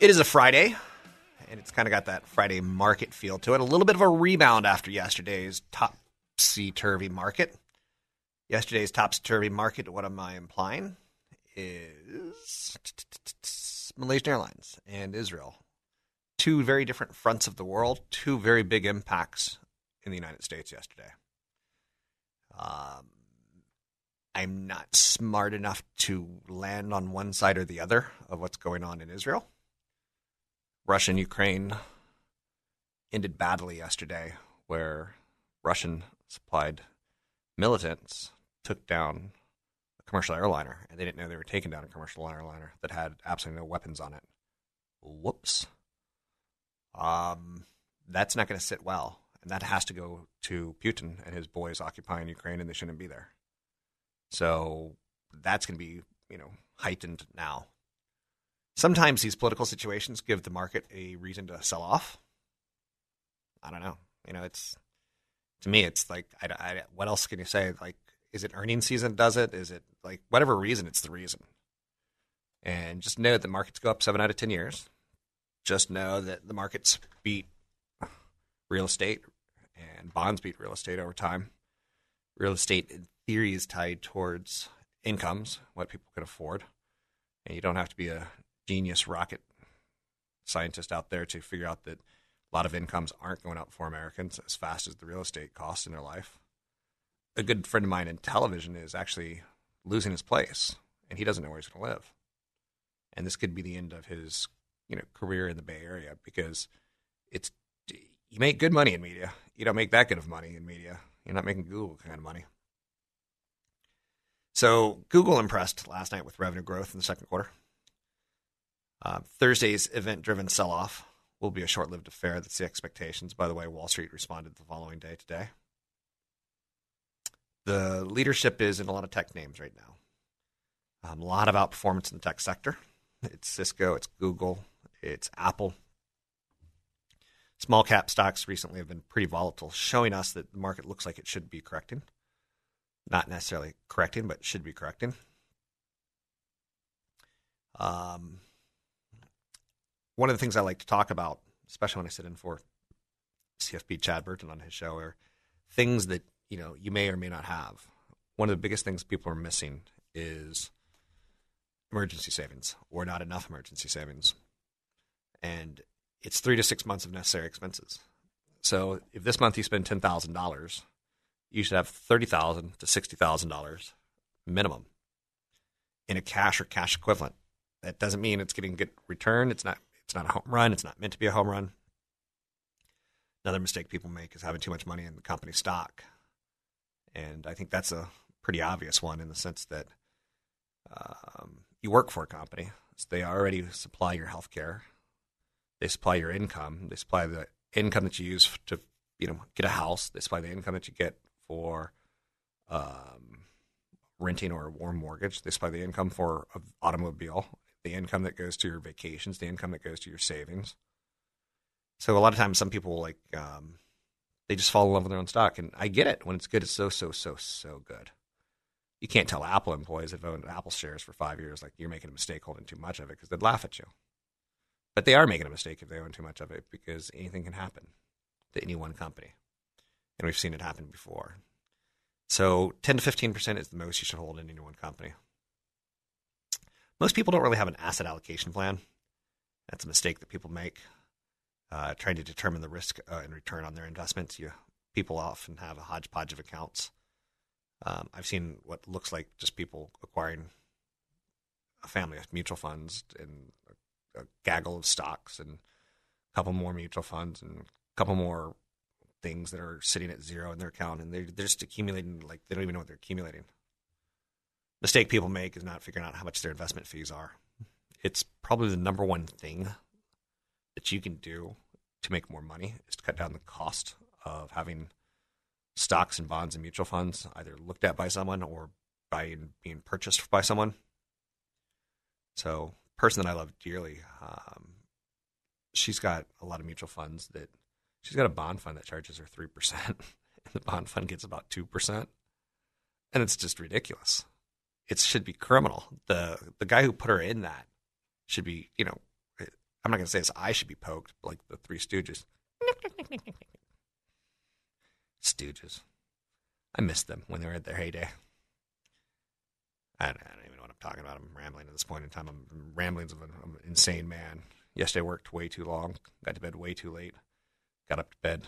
Speaker 2: It is a Friday, and it's kind of got that Friday market feel to it. A little bit of a rebound after yesterday's topsy turvy market. Yesterday's topsy turvy market, what am I implying? Is Malaysian Airlines and Israel. Two very different fronts of the world, two very big impacts in the United States yesterday. Um, I'm not smart enough to land on one side or the other of what's going on in Israel. Russia and Ukraine ended badly yesterday, where Russian supplied militants took down a commercial airliner, and they didn't know they were taking down a commercial airliner that had absolutely no weapons on it. Whoops. Um, that's not going to sit well, and that has to go to Putin and his boys occupying Ukraine, and they shouldn't be there. So that's going to be, you know, heightened now. Sometimes these political situations give the market a reason to sell off. I don't know. You know, it's to me, it's like, I, I, what else can you say? Like, is it earnings season? Does it? Is it like whatever reason? It's the reason. And just know that markets go up seven out of 10 years. Just know that the markets beat real estate and bonds beat real estate over time. Real estate, in theory, is tied towards incomes, what people can afford. And you don't have to be a genius rocket scientist out there to figure out that a lot of incomes aren't going up for Americans as fast as the real estate costs in their life. A good friend of mine in television is actually losing his place, and he doesn't know where he's going to live. And this could be the end of his, you know, career in the Bay Area because it's you make good money in media. You don't make that good of money in media. You're not making Google kind of money. So Google impressed last night with revenue growth in the second quarter. Uh, Thursday's event-driven sell-off will be a short-lived affair. That's the expectations. By the way, Wall Street responded the following day today. The leadership is in a lot of tech names right now. Um, a lot of outperformance in the tech sector. It's Cisco, it's Google, it's Apple. Small cap stocks recently have been pretty volatile, showing us that the market looks like it should be correcting. Not necessarily correcting, but should be correcting. Um, one of the things I like to talk about, especially when I sit in for CFP Chad Burton on his show, are things that you know you may or may not have. One of the biggest things people are missing is emergency savings, or not enough emergency savings, and it's three to six months of necessary expenses. So if this month you spend ten thousand dollars, you should have thirty thousand to sixty thousand dollars minimum in a cash or cash equivalent. That doesn't mean it's getting good return. It's not. It's not a home run. It's not meant to be a home run. Another mistake people make is having too much money in the company stock, and I think that's a pretty obvious one in the sense that um, you work for a company. So they already supply your health care. They supply your income. They supply the income that you use to, you know, get a house. They supply the income that you get for um, renting or a warm mortgage. They supply the income for an automobile, the income that goes to your vacations, the income that goes to your savings. So a lot of times, some people like um, they just fall in love with their own stock, and I get it. When it's good, it's so so so so good. You can't tell Apple employees that have owned Apple shares for five years like you're making a mistake holding too much of it because they'd laugh at you. But they are making a mistake if they own too much of it because anything can happen to any one company. And we've seen it happen before. So 10 to 15% is the most you should hold in any one company. Most people don't really have an asset allocation plan. That's a mistake that people make. Uh, trying to determine the risk uh, and return on their investments, you people often have a hodgepodge of accounts. Um, I've seen what looks like just people acquiring a family of mutual funds and a, a gaggle of stocks and a couple more mutual funds and a couple more things that are sitting at zero in their account and they're, they're just accumulating like they don't even know what they're accumulating. Mistake people make is not figuring out how much their investment fees are. It's probably the number one thing that you can do to make more money is to cut down the cost of having stocks and bonds and mutual funds either looked at by someone or by being purchased by someone. So, person that I love dearly, um, she's got a lot of mutual funds that she's got a bond fund that charges her three percent, *laughs* and the bond fund gets about two percent, and it's just ridiculous. It should be criminal. the The guy who put her in that should be, you know, I'm not going to say it's I should be poked like the Three Stooges. Stooges. I miss them when they were at their heyday. I don't, I don't even know what I'm talking about. I'm rambling at this point in time. I'm ramblings of an, of an insane man. Yesterday I worked way too long. Got to bed way too late. Got up to bed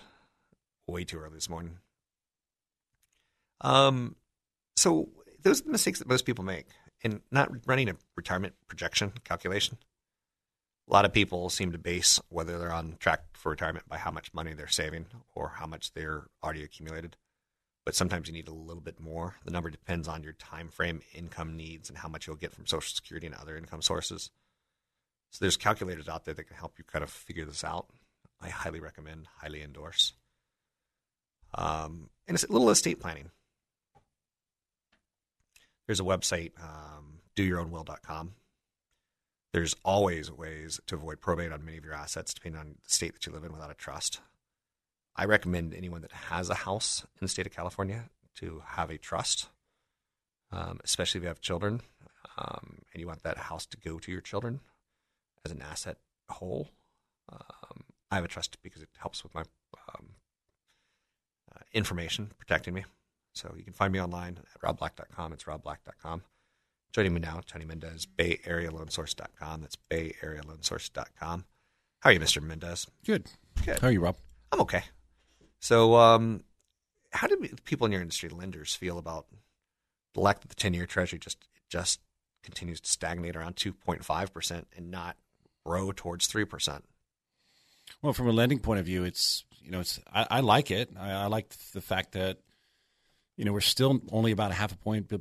Speaker 2: way too early this morning. Um, so those are the mistakes that most people make in not running a retirement projection calculation. A lot of people seem to base whether they're on track for retirement by how much money they're saving or how much they're already accumulated. But sometimes you need a little bit more. The number depends on your time frame, income needs, and how much you'll get from Social Security and other income sources. So there's calculators out there that can help you kind of figure this out. I highly recommend, highly endorse. Um, and it's a little estate planning. There's a website, um, doyourownwill.com. There's always ways to avoid probate on many of your assets, depending on the state that you live in without a trust. I recommend anyone that has a house in the state of California to have a trust, um, especially if you have children. Um, and you want that house to go to your children as an asset whole, um, I have a trust because it helps with my um, uh, information protecting me. So you can find me online at robblack.com. It's robblack.com. Joining me now, Tony Mendez, Bay Area BayAreaLoanSource.com. That's Bay Area BayAreaLoanSource.com. How are you, Mr. Mendez?
Speaker 3: Good.
Speaker 2: Good.
Speaker 3: How are you, Rob?
Speaker 2: I'm okay. So, um, how do people in your industry, lenders, feel about the lack that the 10 year treasury just just continues to stagnate around 2.5% and not grow towards 3%?
Speaker 3: Well, from a lending point of view, it's you know, it's I, I like it. I, I like the fact that you know we're still only about a half a point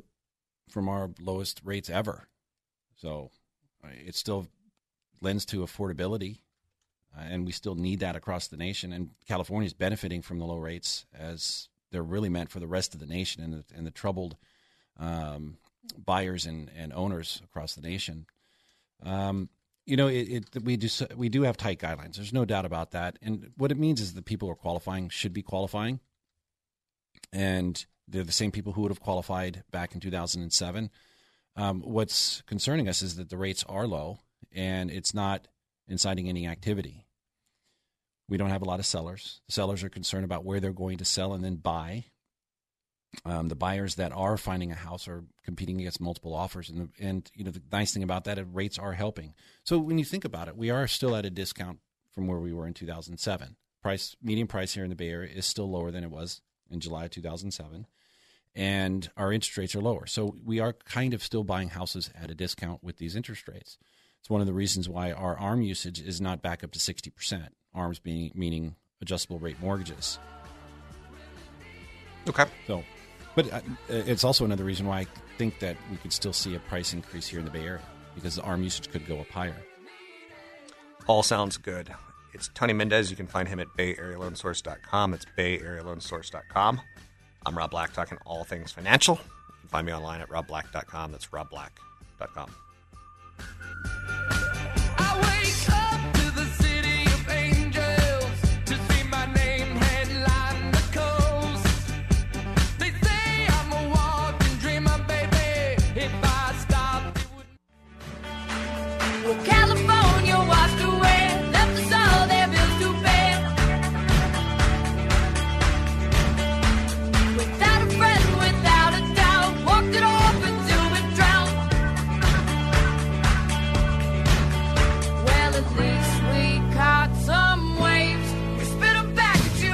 Speaker 3: from our lowest rates ever, so uh, it still lends to affordability, uh, and we still need that across the nation. And California is benefiting from the low rates as they're really meant for the rest of the nation and the, and the troubled um, buyers and, and owners across the nation. Um, you know, it, it, we do we do have tight guidelines. There's no doubt about that. And what it means is the people who are qualifying should be qualifying, and they're the same people who would have qualified back in 2007. Um, what's concerning us is that the rates are low, and it's not inciting any activity. We don't have a lot of sellers. The sellers are concerned about where they're going to sell and then buy. Um, the buyers that are finding a house are competing against multiple offers, and and you know the nice thing about that is rates are helping. So when you think about it, we are still at a discount from where we were in 2007. Price median price here in the Bay Area is still lower than it was in July 2007, and our interest rates are lower. So we are kind of still buying houses at a discount with these interest rates. It's one of the reasons why our ARM usage is not back up to 60%. ARMs being meaning adjustable rate mortgages.
Speaker 2: Okay.
Speaker 3: So, but uh, it's also another reason why I think that we could still see a price increase here in the Bay Area because the ARM usage could go up higher.
Speaker 2: All sounds good. It's Tony Mendez. You can find him at BayAreaLoanSource.com. It's BayAreaLoanSource.com. I'm Rob Black, talking all things financial. Find me online at RobBlack.com. That's RobBlack.com.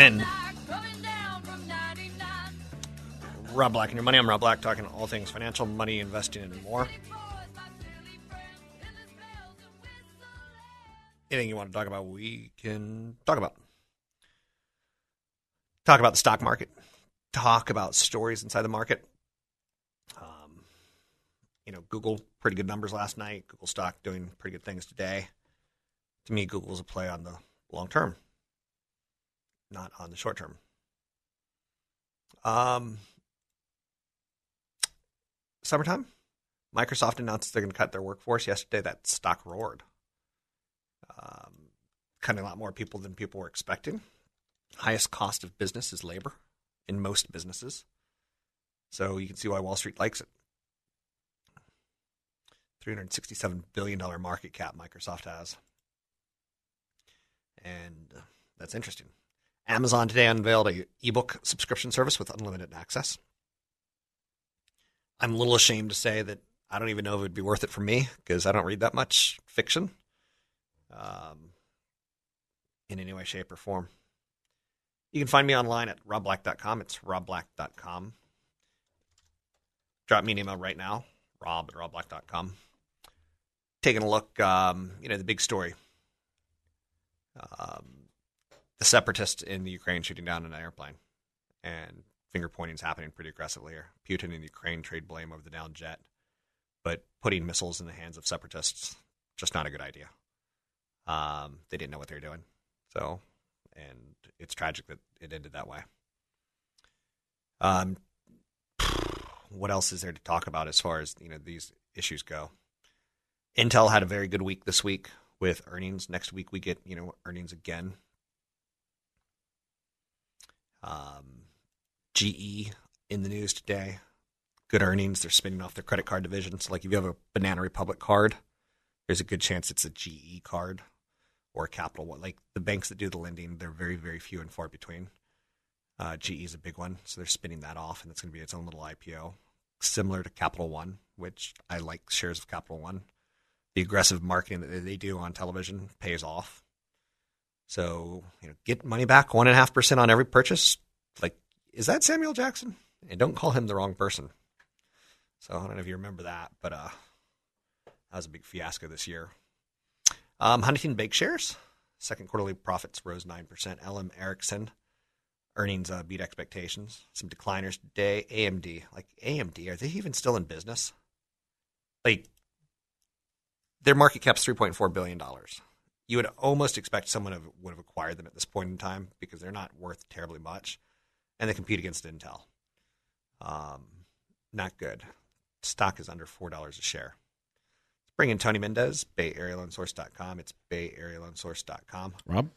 Speaker 2: In.
Speaker 4: like coming down from 99.
Speaker 2: Rob Black and your money. I'm Rob Black, talking all things financial, money, investing, and more. Anything you want to talk about, we can talk about. Talk about the stock market. Talk about stories inside the market. Um, you know, Google pretty good numbers last night. Google stock doing pretty good things today. To me, Google's a play on the long term, not on the short term. Um, summertime. Microsoft announced they're going to cut their workforce yesterday. That stock roared. Um, cutting a lot more people than people were expecting. Highest cost of business is labor in most businesses. So you can see why Wall Street likes it. $367 billion market cap Microsoft has. And uh, that's interesting. Amazon today unveiled a ebook subscription service with unlimited access. I'm a little ashamed to say that I don't even know if it would be worth it for me because I don't read that much fiction um, in any way, shape, or form. You can find me online at robblack.com. It's robblack.com. Drop me an email right now, rob at robblack.com. Taking a look, um, you know, the big story. Um, the separatists in the Ukraine shooting down an airplane and finger pointing is happening pretty aggressively here. Putin and Ukraine trade blame over the down jet, but putting missiles in the hands of separatists just not a good idea. Um, they didn't know what they were doing, so and it's tragic that it ended that way. Um, *sighs* what else is there to talk about as far as you know these issues go? Intel had a very good week this week with earnings. Next week we get you know earnings again. Um, GE in the news today. Good earnings. They're spinning off their credit card division. So, like, if you have a Banana Republic card, there's a good chance it's a GE card or a Capital One. Like the banks that do the lending, they're very, very few and far between. Uh, GE is a big one, so they're spinning that off, and it's going to be its own little IPO, similar to Capital One, which I like shares of Capital One. The aggressive marketing that they do on television pays off. So, you know, get money back one and a half percent on every purchase. Like, is that Samuel Jackson? And don't call him the wrong person. So I don't know if you remember that, but uh, that was a big fiasco this year. Um, Huntington Bancshares, second quarterly profits rose 9%. LM Ericsson, earnings uh, beat expectations. Some decliners today. AMD, like AMD, are they even still in business? Like, their market cap's $3.4 billion. You would almost expect someone have, would have acquired them at this point in time because they're not worth terribly much. And they compete against Intel. Um, not good. Stock is under $4 a share. Let's bring in Tony Mendez, Bay Area BayAreaLoanSource.com. It's Bay Area BayAreaLoanSource.com.
Speaker 3: Rob?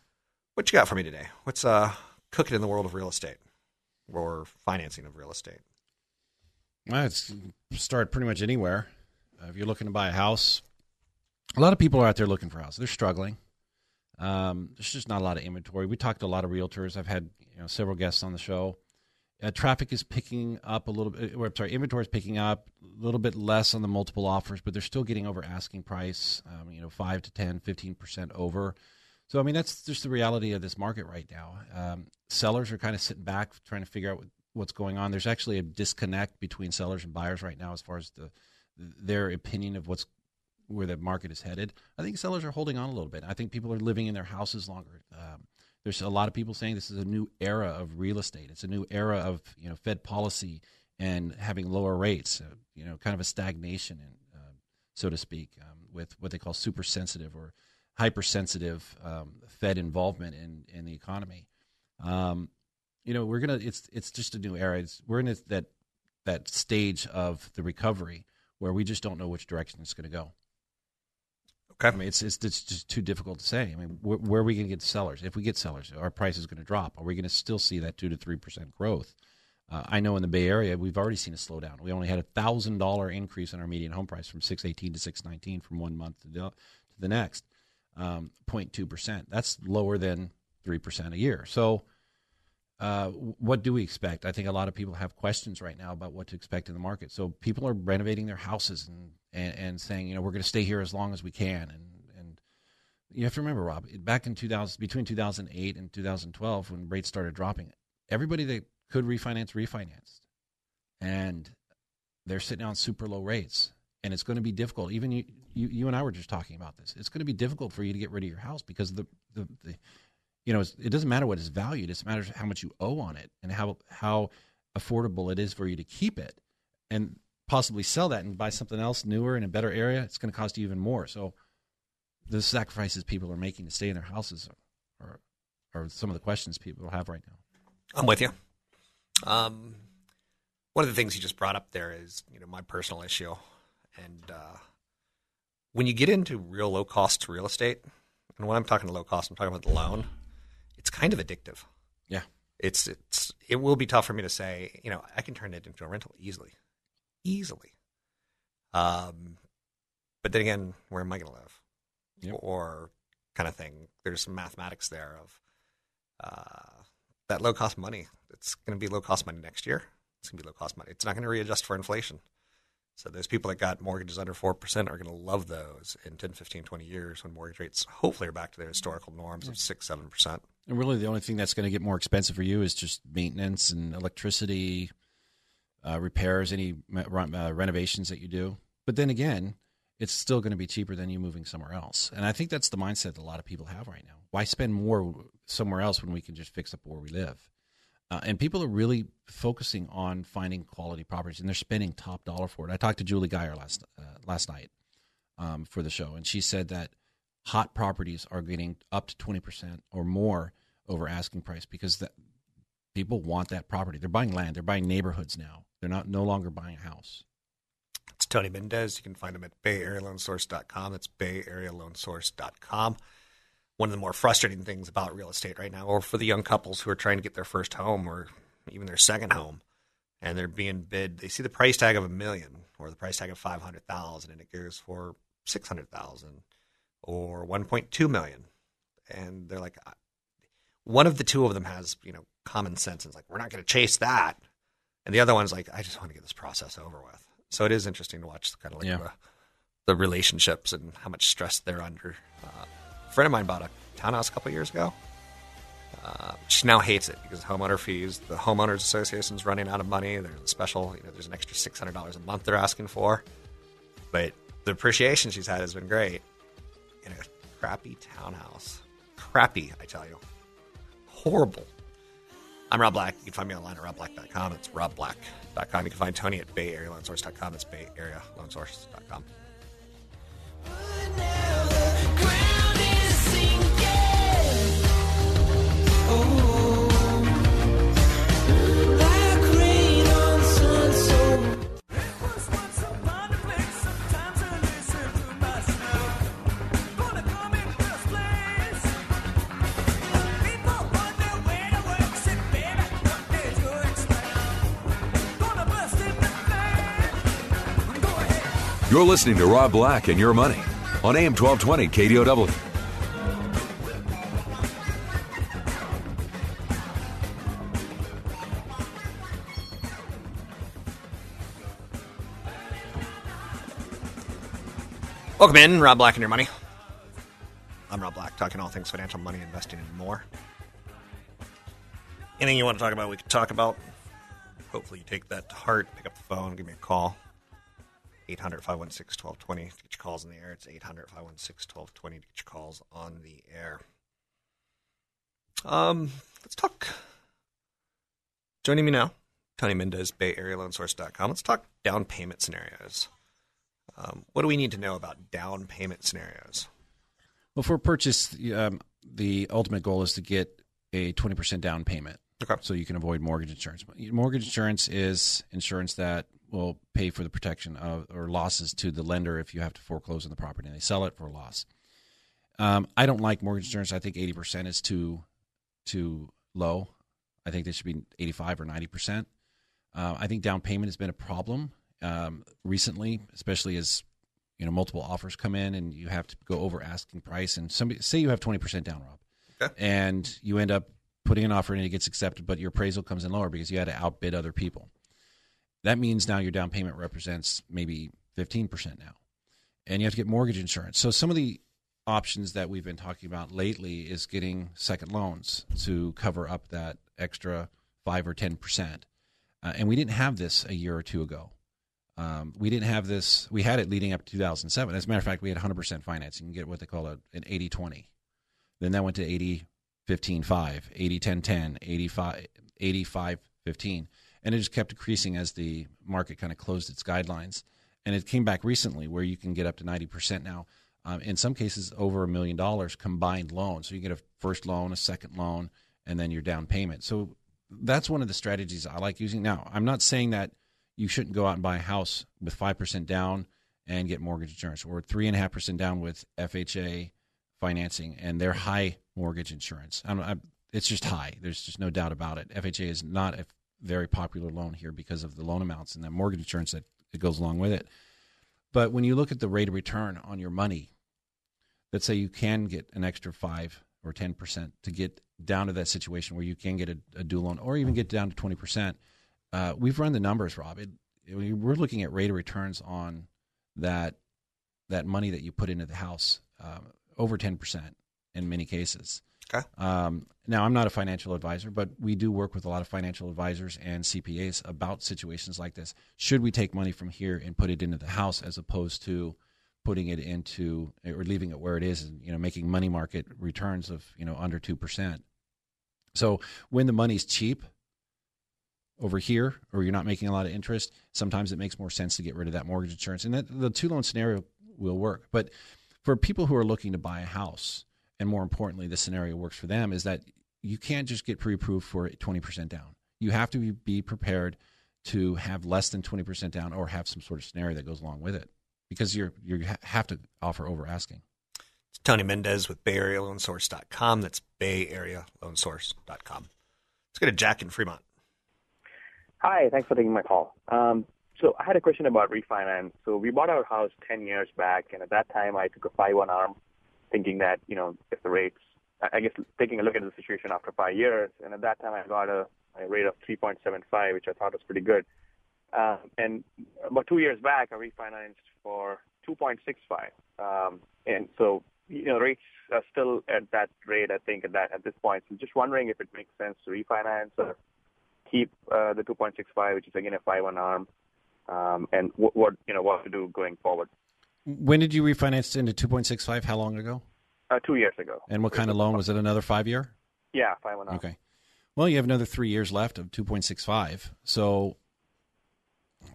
Speaker 2: What you got for me today? What's uh, cooking in the world of real estate or financing of real estate?
Speaker 3: Well, it's start pretty much anywhere. Uh, if you're looking to buy a house, a lot of people are out there looking for houses. They're struggling. Um, there's just not a lot of inventory. We talked to a lot of realtors. I've had you know several guests on the show. Uh, traffic is picking up a little bit. Or, I'm sorry, inventory is picking up a little bit less on the multiple offers, but they're still getting over asking price. Um, you know, five to 10, 15 percent over. So I mean, that's just the reality of this market right now. Um, sellers are kind of sitting back, trying to figure out what, what's going on. There's actually a disconnect between sellers and buyers right now, as far as the their opinion of what's where the market is headed. I think sellers are holding on a little bit. I think people are living in their houses longer. Um, there's a lot of people saying this is a new era of real estate. It's a new era of you know Fed policy and having lower rates. Uh, you know, kind of a stagnation, uh, so to speak, um, with what they call super sensitive or hypersensitive um, Fed involvement in in the economy. Um, you know, we're gonna. It's it's just a new era. It's, we're in that that stage of the recovery where we just don't know which direction it's going to go.
Speaker 2: Okay.
Speaker 3: I mean, it's, it's it's just too difficult to say. I mean, where, where are we going to get sellers? If we get sellers, our price is going to drop. Are we going to still see that two to three percent growth? Uh, I know in the Bay Area we've already seen a slowdown. We only had a thousand dollar increase in our median home price from six eighteen to six nineteen from one month to the, to the next, um, 0.2 percent. That's lower than three percent a year. So, uh, what do we expect? I think a lot of people have questions right now about what to expect in the market. So people are renovating their houses and and, and saying, you know, we're going to stay here as long as we can. And and you have to remember, Rob, back in 2000, between 2008 and 2012, when rates started dropping, everybody that could refinance refinanced, and they're sitting on super low rates, and it's going to be difficult. Even you, you, you and I were just talking about this. It's going to be difficult for you to get rid of your house because the the, the you know, it doesn't matter what it's valued. It matters how much you owe on it and how how affordable it is for you to keep it. And possibly sell that and buy something else newer in a better area, it's going to cost you even more. So the sacrifices people are making to stay in their houses are, are, are some of the questions people have right now.
Speaker 2: I'm with you. Um, one of the things you just brought up there is, you know, my personal issue, and uh, when you get into real low cost real estate, and when I'm talking low cost, I'm talking about the loan. It's kind of addictive.
Speaker 3: Yeah,
Speaker 2: it's it's it will be tough for me to say, you know, I can turn it into a rental easily easily. Um, but then again, where am I going to live?
Speaker 3: Yep.
Speaker 2: Or kind of thing. There's some mathematics there of uh, that low cost money. It's going to be low cost money next year. It's going to be low cost money. It's not going to readjust for inflation. So those people that got mortgages under 4% are going to love those in 10, 15, 20 years when mortgage rates hopefully are back to their historical norms of 6, 7%.
Speaker 3: And really, the only thing that's going to get more expensive for you is just maintenance and electricity, uh, repairs, any uh, renovations that you do. But then again, it's still going to be cheaper than you moving somewhere else. And I think that's the mindset that a lot of people have right now. Why spend more somewhere else when we can just fix up where we live? Uh, and people are really focusing on finding quality properties, and they're spending top dollar for it. I talked to Julie Geyer last uh, last night um, for the show, and she said that hot properties are getting up to twenty percent or more over asking price because that people want that property. They're buying land, they're buying neighborhoods now. They're not no longer buying a house.
Speaker 2: It's Tony Mendez. You can find him at bayarealoansource.com. That's bayarealoansource.com. One of the more frustrating things about real estate right now, or for the young couples who are trying to get their first home or even their second home, and they're being bid, they see the price tag of a million or the price tag of 500,000 and it goes for 600,000 or 1.2 million. And they're like, uh, one of the two of them has, you know, common sense and is like, we're not going to chase that. And the other one's like, I just want to get this process over with. So it is interesting to watch kind of like
Speaker 3: Yeah.
Speaker 2: the, the relationships and how much stress they're under. Uh, a friend of mine bought a townhouse a couple years ago. Uh, she now hates it because homeowner fees. The homeowners association's running out of money. There's a special, you know, there's an extra six hundred dollars a month they're asking for. But the appreciation she's had has been great in a crappy townhouse. Crappy, I tell you. Horrible. I'm Rob Black. You can find me online at robblack.com. It's robblack.com. You can find Tony at bayarealoansource.com. It's bayarealoansource.com.
Speaker 1: You're listening to Rob Black and Your Money on AM 1220 KDOW.
Speaker 2: Welcome in, Rob Black and your money. I'm Rob Black, talking all things financial, money, investing, and more. Anything you want to talk about, we can talk about. Hopefully, you take that to heart. Pick up the phone, give me a call. 800 516 1220 to get your calls in the air. It's 800 516 1220 to get your calls on the air. Um, let's talk. Joining me now, Tony Mendez, BayAreaLoanSource.com. Let's talk down payment scenarios. Um, what do we need to know about down payment scenarios?
Speaker 3: Well, for purchase, um, the ultimate goal is to get a 20% down payment.
Speaker 2: Okay.
Speaker 3: So you can avoid mortgage insurance. Mortgage insurance is insurance that will pay for the protection of or losses to the lender if you have to foreclose on the property and they sell it for a loss. Um, I don't like mortgage insurance. I think 80% is too too low. I think they should be 85 or 90%. Uh, I think down payment has been a problem um, recently, especially as you know multiple offers come in and you have to go over asking price. And somebody say you have 20% down, Rob,
Speaker 2: Okay.
Speaker 3: and you end up putting an offer in and it gets accepted, but your appraisal comes in lower because you had to outbid other people. That means now your down payment represents maybe 15% now. And you have to get mortgage insurance. So some of the options that we've been talking about lately is getting second loans to cover up that extra 5 or 10%. Uh, and we didn't have this a year or two ago. Um, we didn't have this. We had it leading up to 2007. As a matter of fact, we had 100% financing. You can get what they call a, an 80 20. Then that went to 80 15 5, 80 10 10, 85 85 15. And it just kept increasing as the market kind of closed its guidelines. And it came back recently where you can get up to 90% now. Um, in some cases, over a million dollars combined loan. So you get a first loan, a second loan, and then your down payment. So that's one of the strategies I like using. Now, I'm not saying that you shouldn't go out and buy a house with 5% down and get mortgage insurance or 3.5% down with FHA financing and their high mortgage insurance. I'm, I'm, it's just high. There's just no doubt about it. FHA is not a very popular loan here because of the loan amounts and the mortgage insurance that, that goes along with it. But when you look at the rate of return on your money, let's say you can get an extra 5 or 10% to get down to that situation where you can get a, a dual loan or even get down to 20%. Uh, we've run the numbers, Rob. It, it- we're looking at rate of returns on that that money that you put into the house uh, over 10% in many cases.
Speaker 2: Okay.
Speaker 3: Um, now, I'm not a financial advisor, but we do work with a lot of financial advisors and CPAs about situations like this. Should we take money from here and put it into the house as opposed to putting it into or leaving it where it is and you know making money market returns of you know under 2%. So when the money's cheap, over here, or you're not making a lot of interest, sometimes it makes more sense to get rid of that mortgage insurance, and that the two loan scenario will work. But for people who are looking to buy a house, and more importantly, the scenario works for them is that you can't just get pre-approved for 20% down. You have to be, be prepared to have less than 20% down or have some sort of scenario that goes along with it because you're you have to offer over asking.
Speaker 2: It's Tony Mendez with BayAreaLoanSource.com. That's BayAreaLoanSource.com. Let's go to Jack in Fremont.
Speaker 6: Hi, thanks for taking my call. Um, so I had a question about refinance. So we bought our house 10 years back, and at that time I took a 5-1 arm, thinking that, you know, if the rates, I guess taking a look at the situation after five years, and at that time I got a, a rate of 3.75, which I thought was pretty good. Um, and about two years back, I refinanced for 2.65. Um, and so, you know, rates are still at that rate, I think, at that at this point. So just wondering if it makes sense to refinance or keep uh, the 2.65, which is again a 5-1 arm, um, and what, what you know what to do going forward.
Speaker 3: When did you refinance into 2.65? How long ago?
Speaker 6: Uh, two years ago.
Speaker 3: And what kind of loan was it? Another five year?
Speaker 6: Yeah, 5-1.
Speaker 3: Okay. Well, you have another three years left of 2.65. So,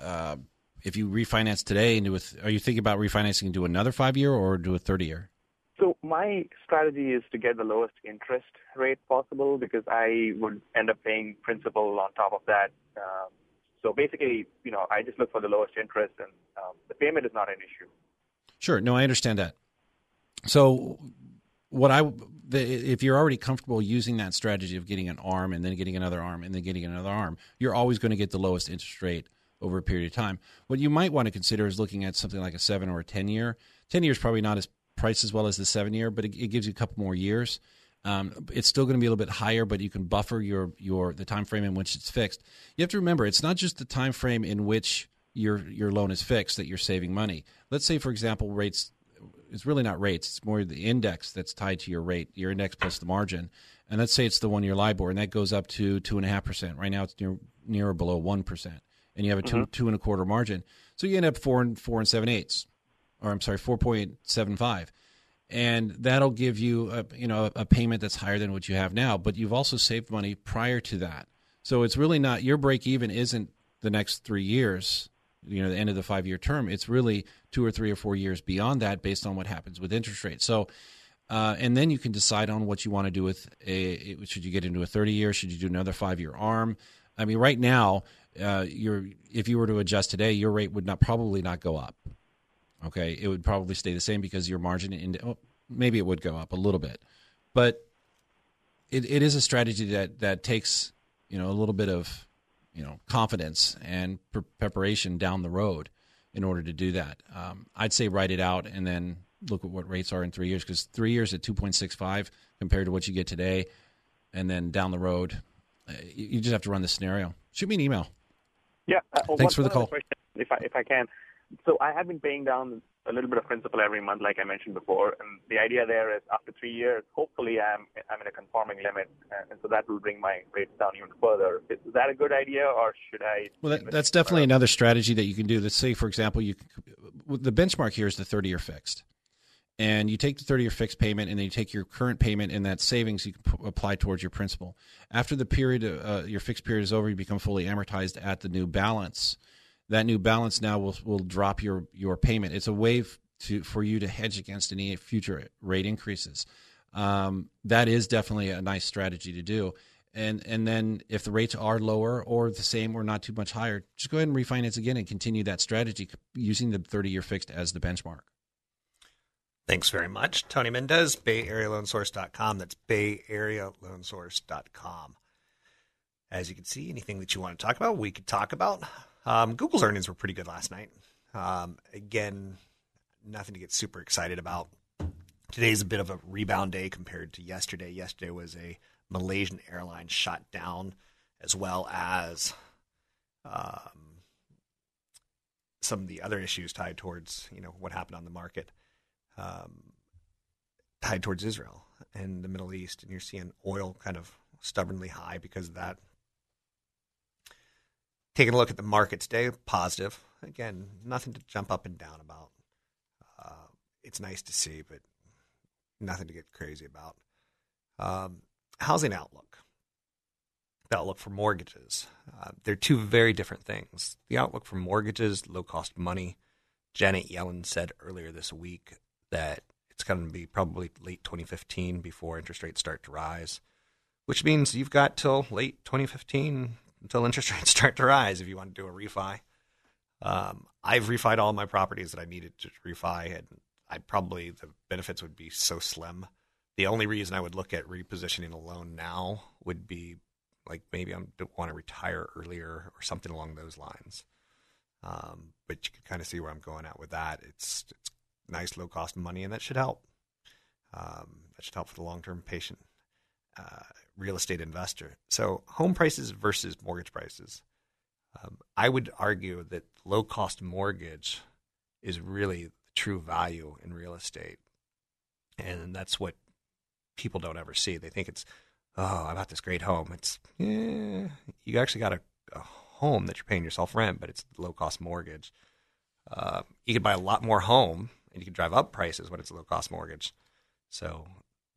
Speaker 3: uh, if you refinance today into a, th- are you thinking about refinancing into another five year or do a 30 year?
Speaker 6: So my strategy is to get the lowest interest rate possible because I would end up paying principal on top of that. Um, so basically, you know, I just look for the lowest interest, and um, the payment is not an issue.
Speaker 3: Sure. No, I understand that. So, what I if you're already comfortable using that strategy of getting an arm and then getting another arm and then getting another arm, you're always going to get the lowest interest rate over a period of time. What you might want to consider is looking at something like a seven or a ten year. Ten years probably not as priced as well as the seven year, but it, it gives you a couple more years. Um, it's still going to be a little bit higher, but you can buffer your your the time frame in which it's fixed. You have to remember it's not just the time frame in which your your loan is fixed that you're saving money. Let's say, for example, rates it's really not rates; it's more the index that's tied to your rate, your index plus the margin. And let's say it's the one year LIBOR, and that goes up to two and a half percent. Right now, it's near near or below one percent, and you have a 2
Speaker 6: Mhm.
Speaker 3: two and a quarter margin. So you end up four and four and seven eighths, or I'm sorry, four point seven five and that'll give you a, you know a payment that's higher than what you have now but you've also saved money prior to that so it's really not your break even isn't the next 3 years you know the end of the 5 year term it's really 2 or 3 or 4 years beyond that based on what happens with interest rates. So uh, and then you can decide on what you want to do with a should you get into a 30 year should you do another 5 year arm? I mean right now uh, if you were to adjust today your rate would not probably not go up okay? It would probably stay the same because your margin in oh, maybe it would go up a little bit. But it, it is a strategy that that takes you know a little bit of you know confidence and pre- preparation down the road in order to do that um, i'd say write it out and then look at what rates are in three years because three years at 2.65 compared to what you get today and then down the road uh, you you just have to run the scenario shoot me an email
Speaker 6: Yeah. Uh,
Speaker 3: Thanks
Speaker 6: one-
Speaker 3: for the call.
Speaker 6: question, if I if I can, so I have been paying down a little bit of principal every month, like I mentioned before, and the idea there is after three years, hopefully I'm I'm in a conforming limit, uh, and so that will bring my rates down even further. Is that a good idea, or should I?
Speaker 3: Well, that, that's definitely another strategy that you can do. Let's say, for example, you the benchmark here is the 30 year fixed. And you take the 30 year fixed payment and then you take your current payment and that savings you can p- apply towards your principal. After the period, uh, your fixed period is over, you become fully amortized at the new balance. That new balance now will, will drop your, your payment. It's a way to, for you to hedge against any future rate increases. Um, that is definitely a nice strategy to do and and then if the rates are lower or the same or not too much higher, just go ahead and refinance again and continue that strategy using the 30 year fixed as the benchmark.
Speaker 2: Thanks very much. Tony Mendez, BayAreaLoanSource.com. That's BayAreaLoanSource.com. As you can see, anything that you want to talk about, we could talk about. Um, Google's earnings were pretty good last night. Um, again, nothing to get super excited about. Today's a bit of a rebound day compared to yesterday. Yesterday was a Malaysian airline shot down, as well as um, some of the other issues tied towards you know what happened on the market um, tied towards Israel and the Middle East, and you're seeing oil kind of stubbornly high because of that. Taking a look at the market today, positive. Again, nothing to jump up and down about. Uh, it's nice to see, but nothing to get crazy about. Um, housing outlook. the outlook for mortgages. Uh, they're two very different things. The outlook for mortgages, low cost money. Janet Yellen said earlier this week that it's going to be probably late 2015 before interest rates start to rise, which means you've got till late 2015 until interest *laughs* rates start to rise if you want to do a refi. Um, I've refied all my properties that I needed to refi, and I probably the benefits would be so slim. The only reason I would look at repositioning a loan now would be like maybe I want to retire earlier or something along those lines. Um, but you can kind of see where I'm going at with that. It's it's nice low cost money, and that should help. Um, that should help for the long term patient uh, real estate investor. So home prices versus mortgage prices. Um, I would argue that low cost mortgage is really the true value in real estate, and that's what people don't ever see. They think it's oh, I bought this great home. It's yeah, you actually got a, a home that you're paying yourself rent, but it's low cost mortgage. Uh, you could buy a lot more home, and you can drive up prices when it's a low cost mortgage. So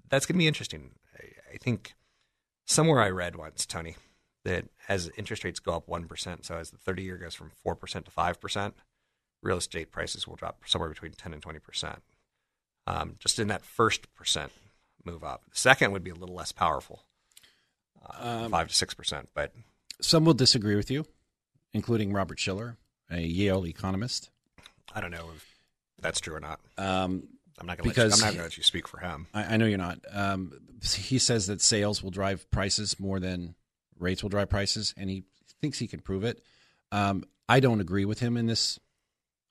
Speaker 2: that's going to be interesting. I, I think somewhere I read once, Tony, that as interest rates go up one percent, so as the thirty year goes from four percent to five percent, real estate prices will drop somewhere between ten and twenty percent. Um, just in that first percent move up. The second would be a little less powerful, uh,
Speaker 3: Um,
Speaker 2: five to six percent. But
Speaker 3: Some will disagree with you, including Robert Shiller, a Yale economist.
Speaker 2: I don't know if that's true or not.
Speaker 3: Um,
Speaker 2: I'm not going to
Speaker 3: because
Speaker 2: I'm not going to let you speak for him.
Speaker 3: I, I know you're not. Um, he says that sales will drive prices more than rates will drive prices, and he thinks he can prove it. Um, I don't agree with him in this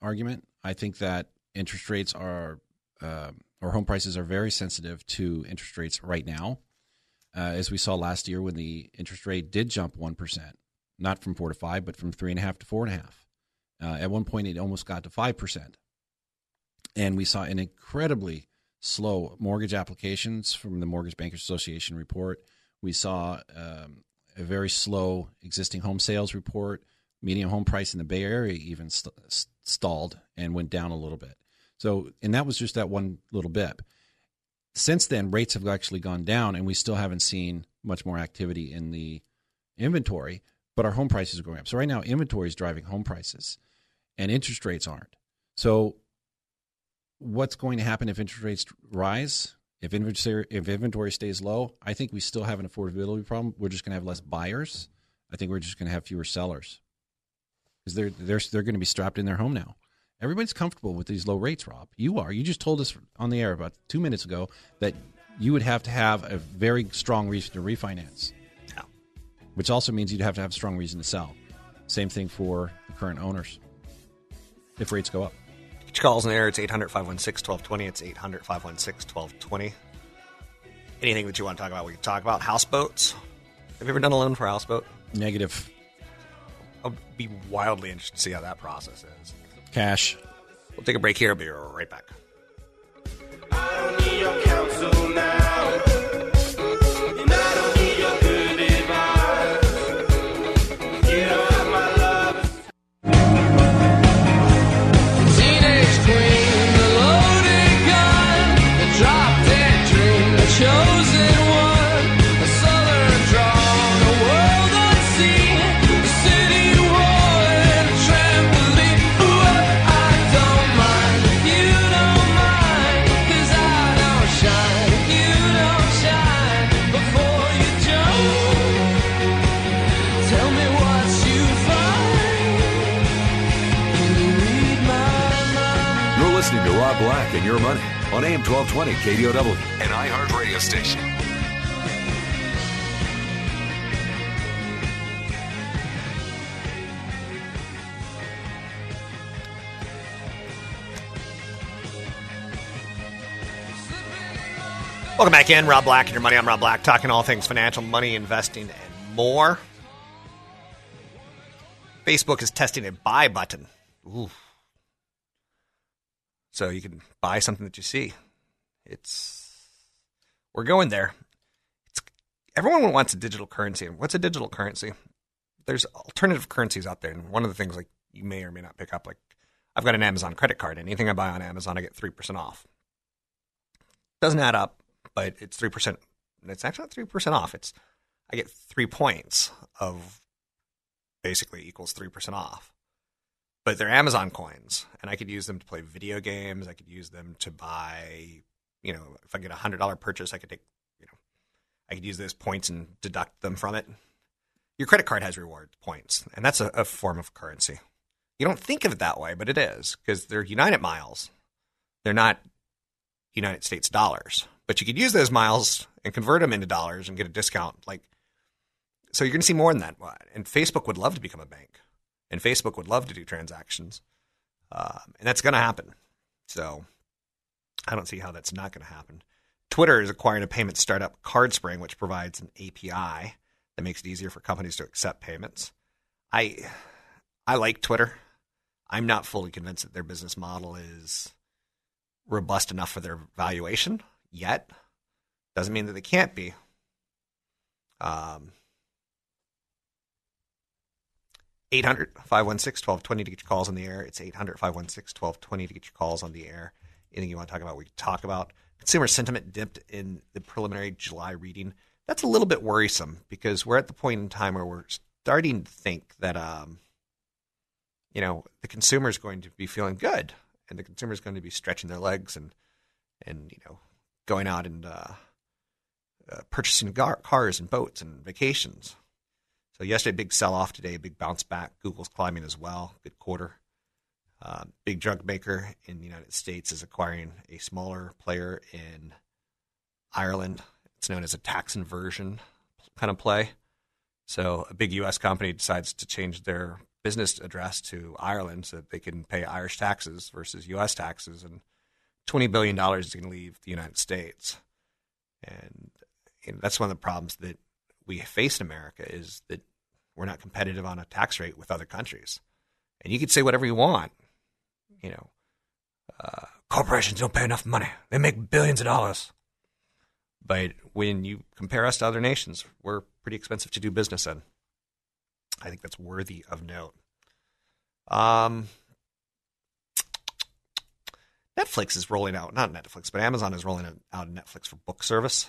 Speaker 3: argument. I think that interest rates are, uh, or home prices are very sensitive to interest rates right now. Uh, as we saw last year when the interest rate did jump 1%, not from 4 to 5, but from 3.5 to 4.5. Uh, at one point, it almost got to 5% and we saw an incredibly slow mortgage applications from the Mortgage Bankers Association report. We saw um, a very slow existing home sales report. Median home price in the Bay Area even st- st- stalled and went down a little bit. So, and that was just that one little bit. Since then, rates have actually gone down, and we still haven't seen much more activity in the inventory, but our home prices are going up. So, right now, inventory is driving home prices, and interest rates aren't. So, what's going to happen if interest rates rise? If inventory if inventory stays low, I think we still have an affordability problem. We're just going to have less buyers. I think we're just going to have fewer sellers because they're they're they're going to be strapped in their home now. Everybody's comfortable with these low rates, Rob. You are. You just told us on the air about two minutes ago that you would have to have a very strong reason to refinance,
Speaker 2: Yeah.
Speaker 3: which also means you'd have to have a strong reason to sell. Same thing for the current owners if rates go up.
Speaker 2: Get your calls in there. It's 800 516 1220. It's 800 516 1220. Anything that you want to talk about, we can talk about. Houseboats. Have you ever done a loan for a houseboat?
Speaker 3: Negative
Speaker 2: I'll be wildly interested to see how that process is.
Speaker 3: cash.
Speaker 2: We'll take a break here. I'll be right back.
Speaker 1: On AM 1220 KDOW, an iHeart radio station.
Speaker 2: Welcome back in. Rob Black and your money. I'm Rob Black, talking all things financial, money, investing, and more. Facebook is testing a buy button. Ooh. So you can buy something that you see. It's we're going there. It's everyone wants a digital currency. And what's a digital currency? There's alternative currencies out there, and one of the things like you may or may not pick up, like I've got an Amazon credit card. Anything I buy on Amazon, I get three percent off. Doesn't add up, but it's three percent. It's actually not three percent off. It's I get three points of basically equals 3% off. But they're Amazon coins, and I could use them to play video games. I could use them to buy, you know, if I get a $100 purchase, I could take, you know, I could use those points and deduct them from it. Your credit card has reward points, and that's a, a form of currency. You don't think of it that way, but it is because they're United miles. They're not United States dollars, but you could use those miles and convert them into dollars and get a discount. Like, so you're going to see more than that. And Facebook would love to become a bank, and Facebook would love to do transactions, um, and that's going to happen. So I don't see how that's not going to happen. Twitter is acquiring a payment startup, CardSpring, which provides an API that makes it easier for companies to accept payments. I I like Twitter. I'm not fully convinced that their business model is robust enough for their valuation yet. Doesn't mean that they can't be. Um, 800 516 1220 to get your calls on the air. It's 800 516 1220 to get your calls on the air. Anything you want to talk about, we can talk about. Consumer sentiment dipped in the preliminary July reading. That's a little bit worrisome because we're at the point in time where we're starting to think that, um, you know, the consumer is going to be feeling good and the consumer is going to be stretching their legs and, and you know, going out and uh, uh, purchasing gar- cars and boats and vacations. So yesterday, big sell off today, big bounce back. Google's climbing as well. Good quarter. Uh, big drug maker in the United States is acquiring a smaller player in Ireland. It's known as a tax inversion kind of play. So a big U.S. company decides to change their business address to Ireland so that they can pay Irish taxes versus U.S. taxes, and twenty billion dollars is going to leave the United States. And know, that's one of the problems that we face in America is that we're not competitive on a tax rate with other countries. And you can say whatever you want, you know, uh, corporations don't pay enough money; they make billions of dollars. But when you compare us to other nations, we're pretty expensive to do business in. I think that's worthy of note. Um, Netflix is rolling out, not Netflix, but Amazon is rolling out Netflix for book service.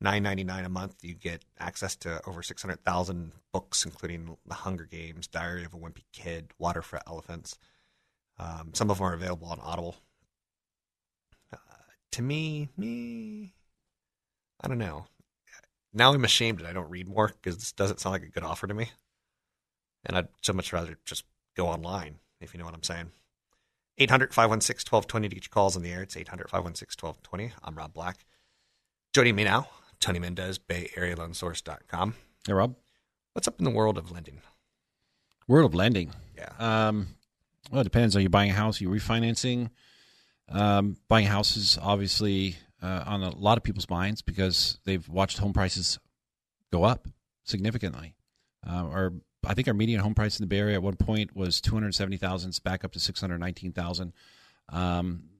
Speaker 2: Nine ninety nine a month, you get access to over six hundred thousand books, including The Hunger Games, Diary of a Wimpy Kid, Water for Elephants. Um, some of them are available on Audible. Uh, to me, me, I don't know. Now I'm ashamed that I don't read more because this doesn't sound like a good offer to me. And I'd so much rather just go online, if you know what I'm saying. 800 516 1220 to get your calls on the air. It's 800 516 1220. I'm Rob Black. Joining me now, Tony Mendez, Bay Area Loan Source.com.
Speaker 3: Hey, Rob.
Speaker 2: What's up in the world of lending?
Speaker 3: World of lending.
Speaker 2: Yeah.
Speaker 3: Um, well, it depends. Are you buying a house? Are you refinancing? Um, buying houses, obviously, uh, on a lot of people's minds because they've watched home prices go up significantly. Uh, or I think our median home price in the Bay Area at one point was two hundred seventy thousand. It's back up to six hundred nineteen thousand. Um,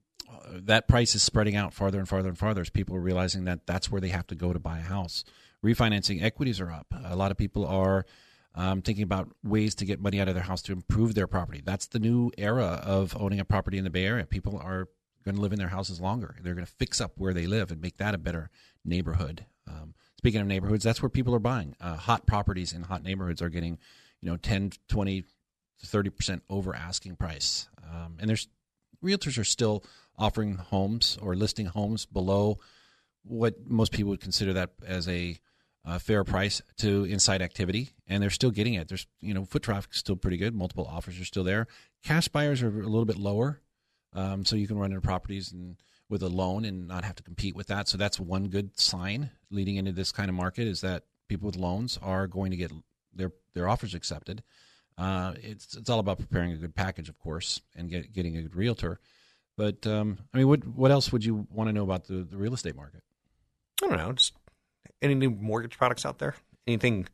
Speaker 3: that price is spreading out farther and farther and farther as people are realizing that that's where they have to go to buy a house. Refinancing equities are up. A lot of people are um, thinking about ways to get money out of their house to improve their property. That's the new era of owning a property in the Bay Area. People are going to live in their houses longer. They're going to fix up where they live and make that a better neighborhood. Um, speaking of neighborhoods, that's where people are buying. Uh, hot properties in hot neighborhoods are getting, you know, 10, 20, 30% over asking price. Um, and there's realtors are still offering homes or listing homes below what most people would consider that as a uh, fair price to inside activity, and they're still getting it. There's you know foot traffic is still pretty good. Multiple offers are still there. Cash buyers are a little bit lower, um, so you can run into properties and with a loan and not have to compete with that. So that's one good sign leading into this kind of market is that people with loans are going to get their their offers accepted. Uh, it's it's all about preparing a good package, of course, and get, getting a good realtor. But um, I mean, what what else would you want to know about the, the real estate market?
Speaker 2: I don't know. Just any new mortgage products out there? Anything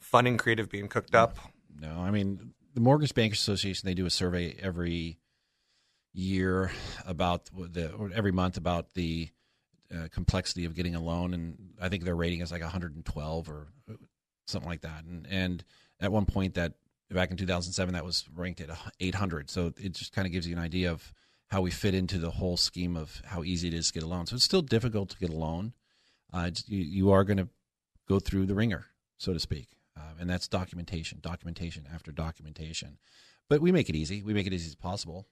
Speaker 2: fun and creative being cooked up?
Speaker 3: No, I mean the Mortgage Bankers Association. They do a survey every year about the or every month about the uh, complexity of getting a loan, and I think their rating is like 112 or something like that. And and at one point that back in 2007 that was ranked at 800. So it just kind of gives you an idea of how we fit into the whole scheme of how easy it is to get a loan. So it's still difficult to get a loan. Uh, you, you are going to go through the ringer. so to speak, uh, and that's documentation, documentation after documentation. But we make it easy. We make it as easy as possible.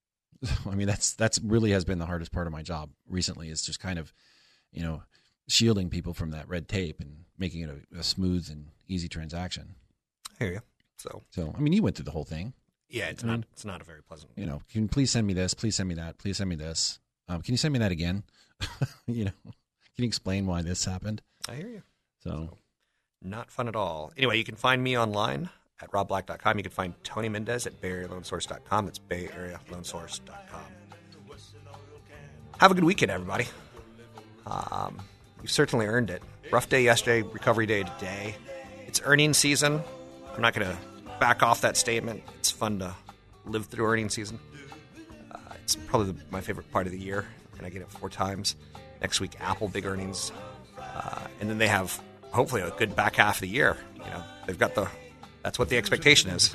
Speaker 3: *laughs* I mean, that's that's really has been the hardest part of my job recently. Is just kind of, you know, shielding people from that red tape and making it a, a smooth and easy transaction.
Speaker 2: I hear you. So,
Speaker 3: So, I mean, you went through the whole thing.
Speaker 2: Yeah, it's
Speaker 3: I
Speaker 2: not
Speaker 3: mean,
Speaker 2: it's not a very pleasant.
Speaker 3: you know, can you please send me this? Please send me that. Please send me this. Um, can you send me that again? *laughs* you know, can you explain why this happened?
Speaker 2: I hear you.
Speaker 3: So,
Speaker 2: Not fun at all. Anyway, you can find me online at robblack.com. You can find Tony Mendez at BayAreaLoanSource.com. That's BayAreaLoanSource.com. Have a good weekend, everybody. Um, you've certainly earned it. Rough day yesterday, recovery day today. It's earnings season. I'm not going to back off that statement. It's fun to live through earnings season. Uh, it's probably the, my favorite part of the year, and I get it four times. Next week, Apple big earnings, uh, and then they have hopefully a good back half of the year. You know, they've got the that's what the expectation is.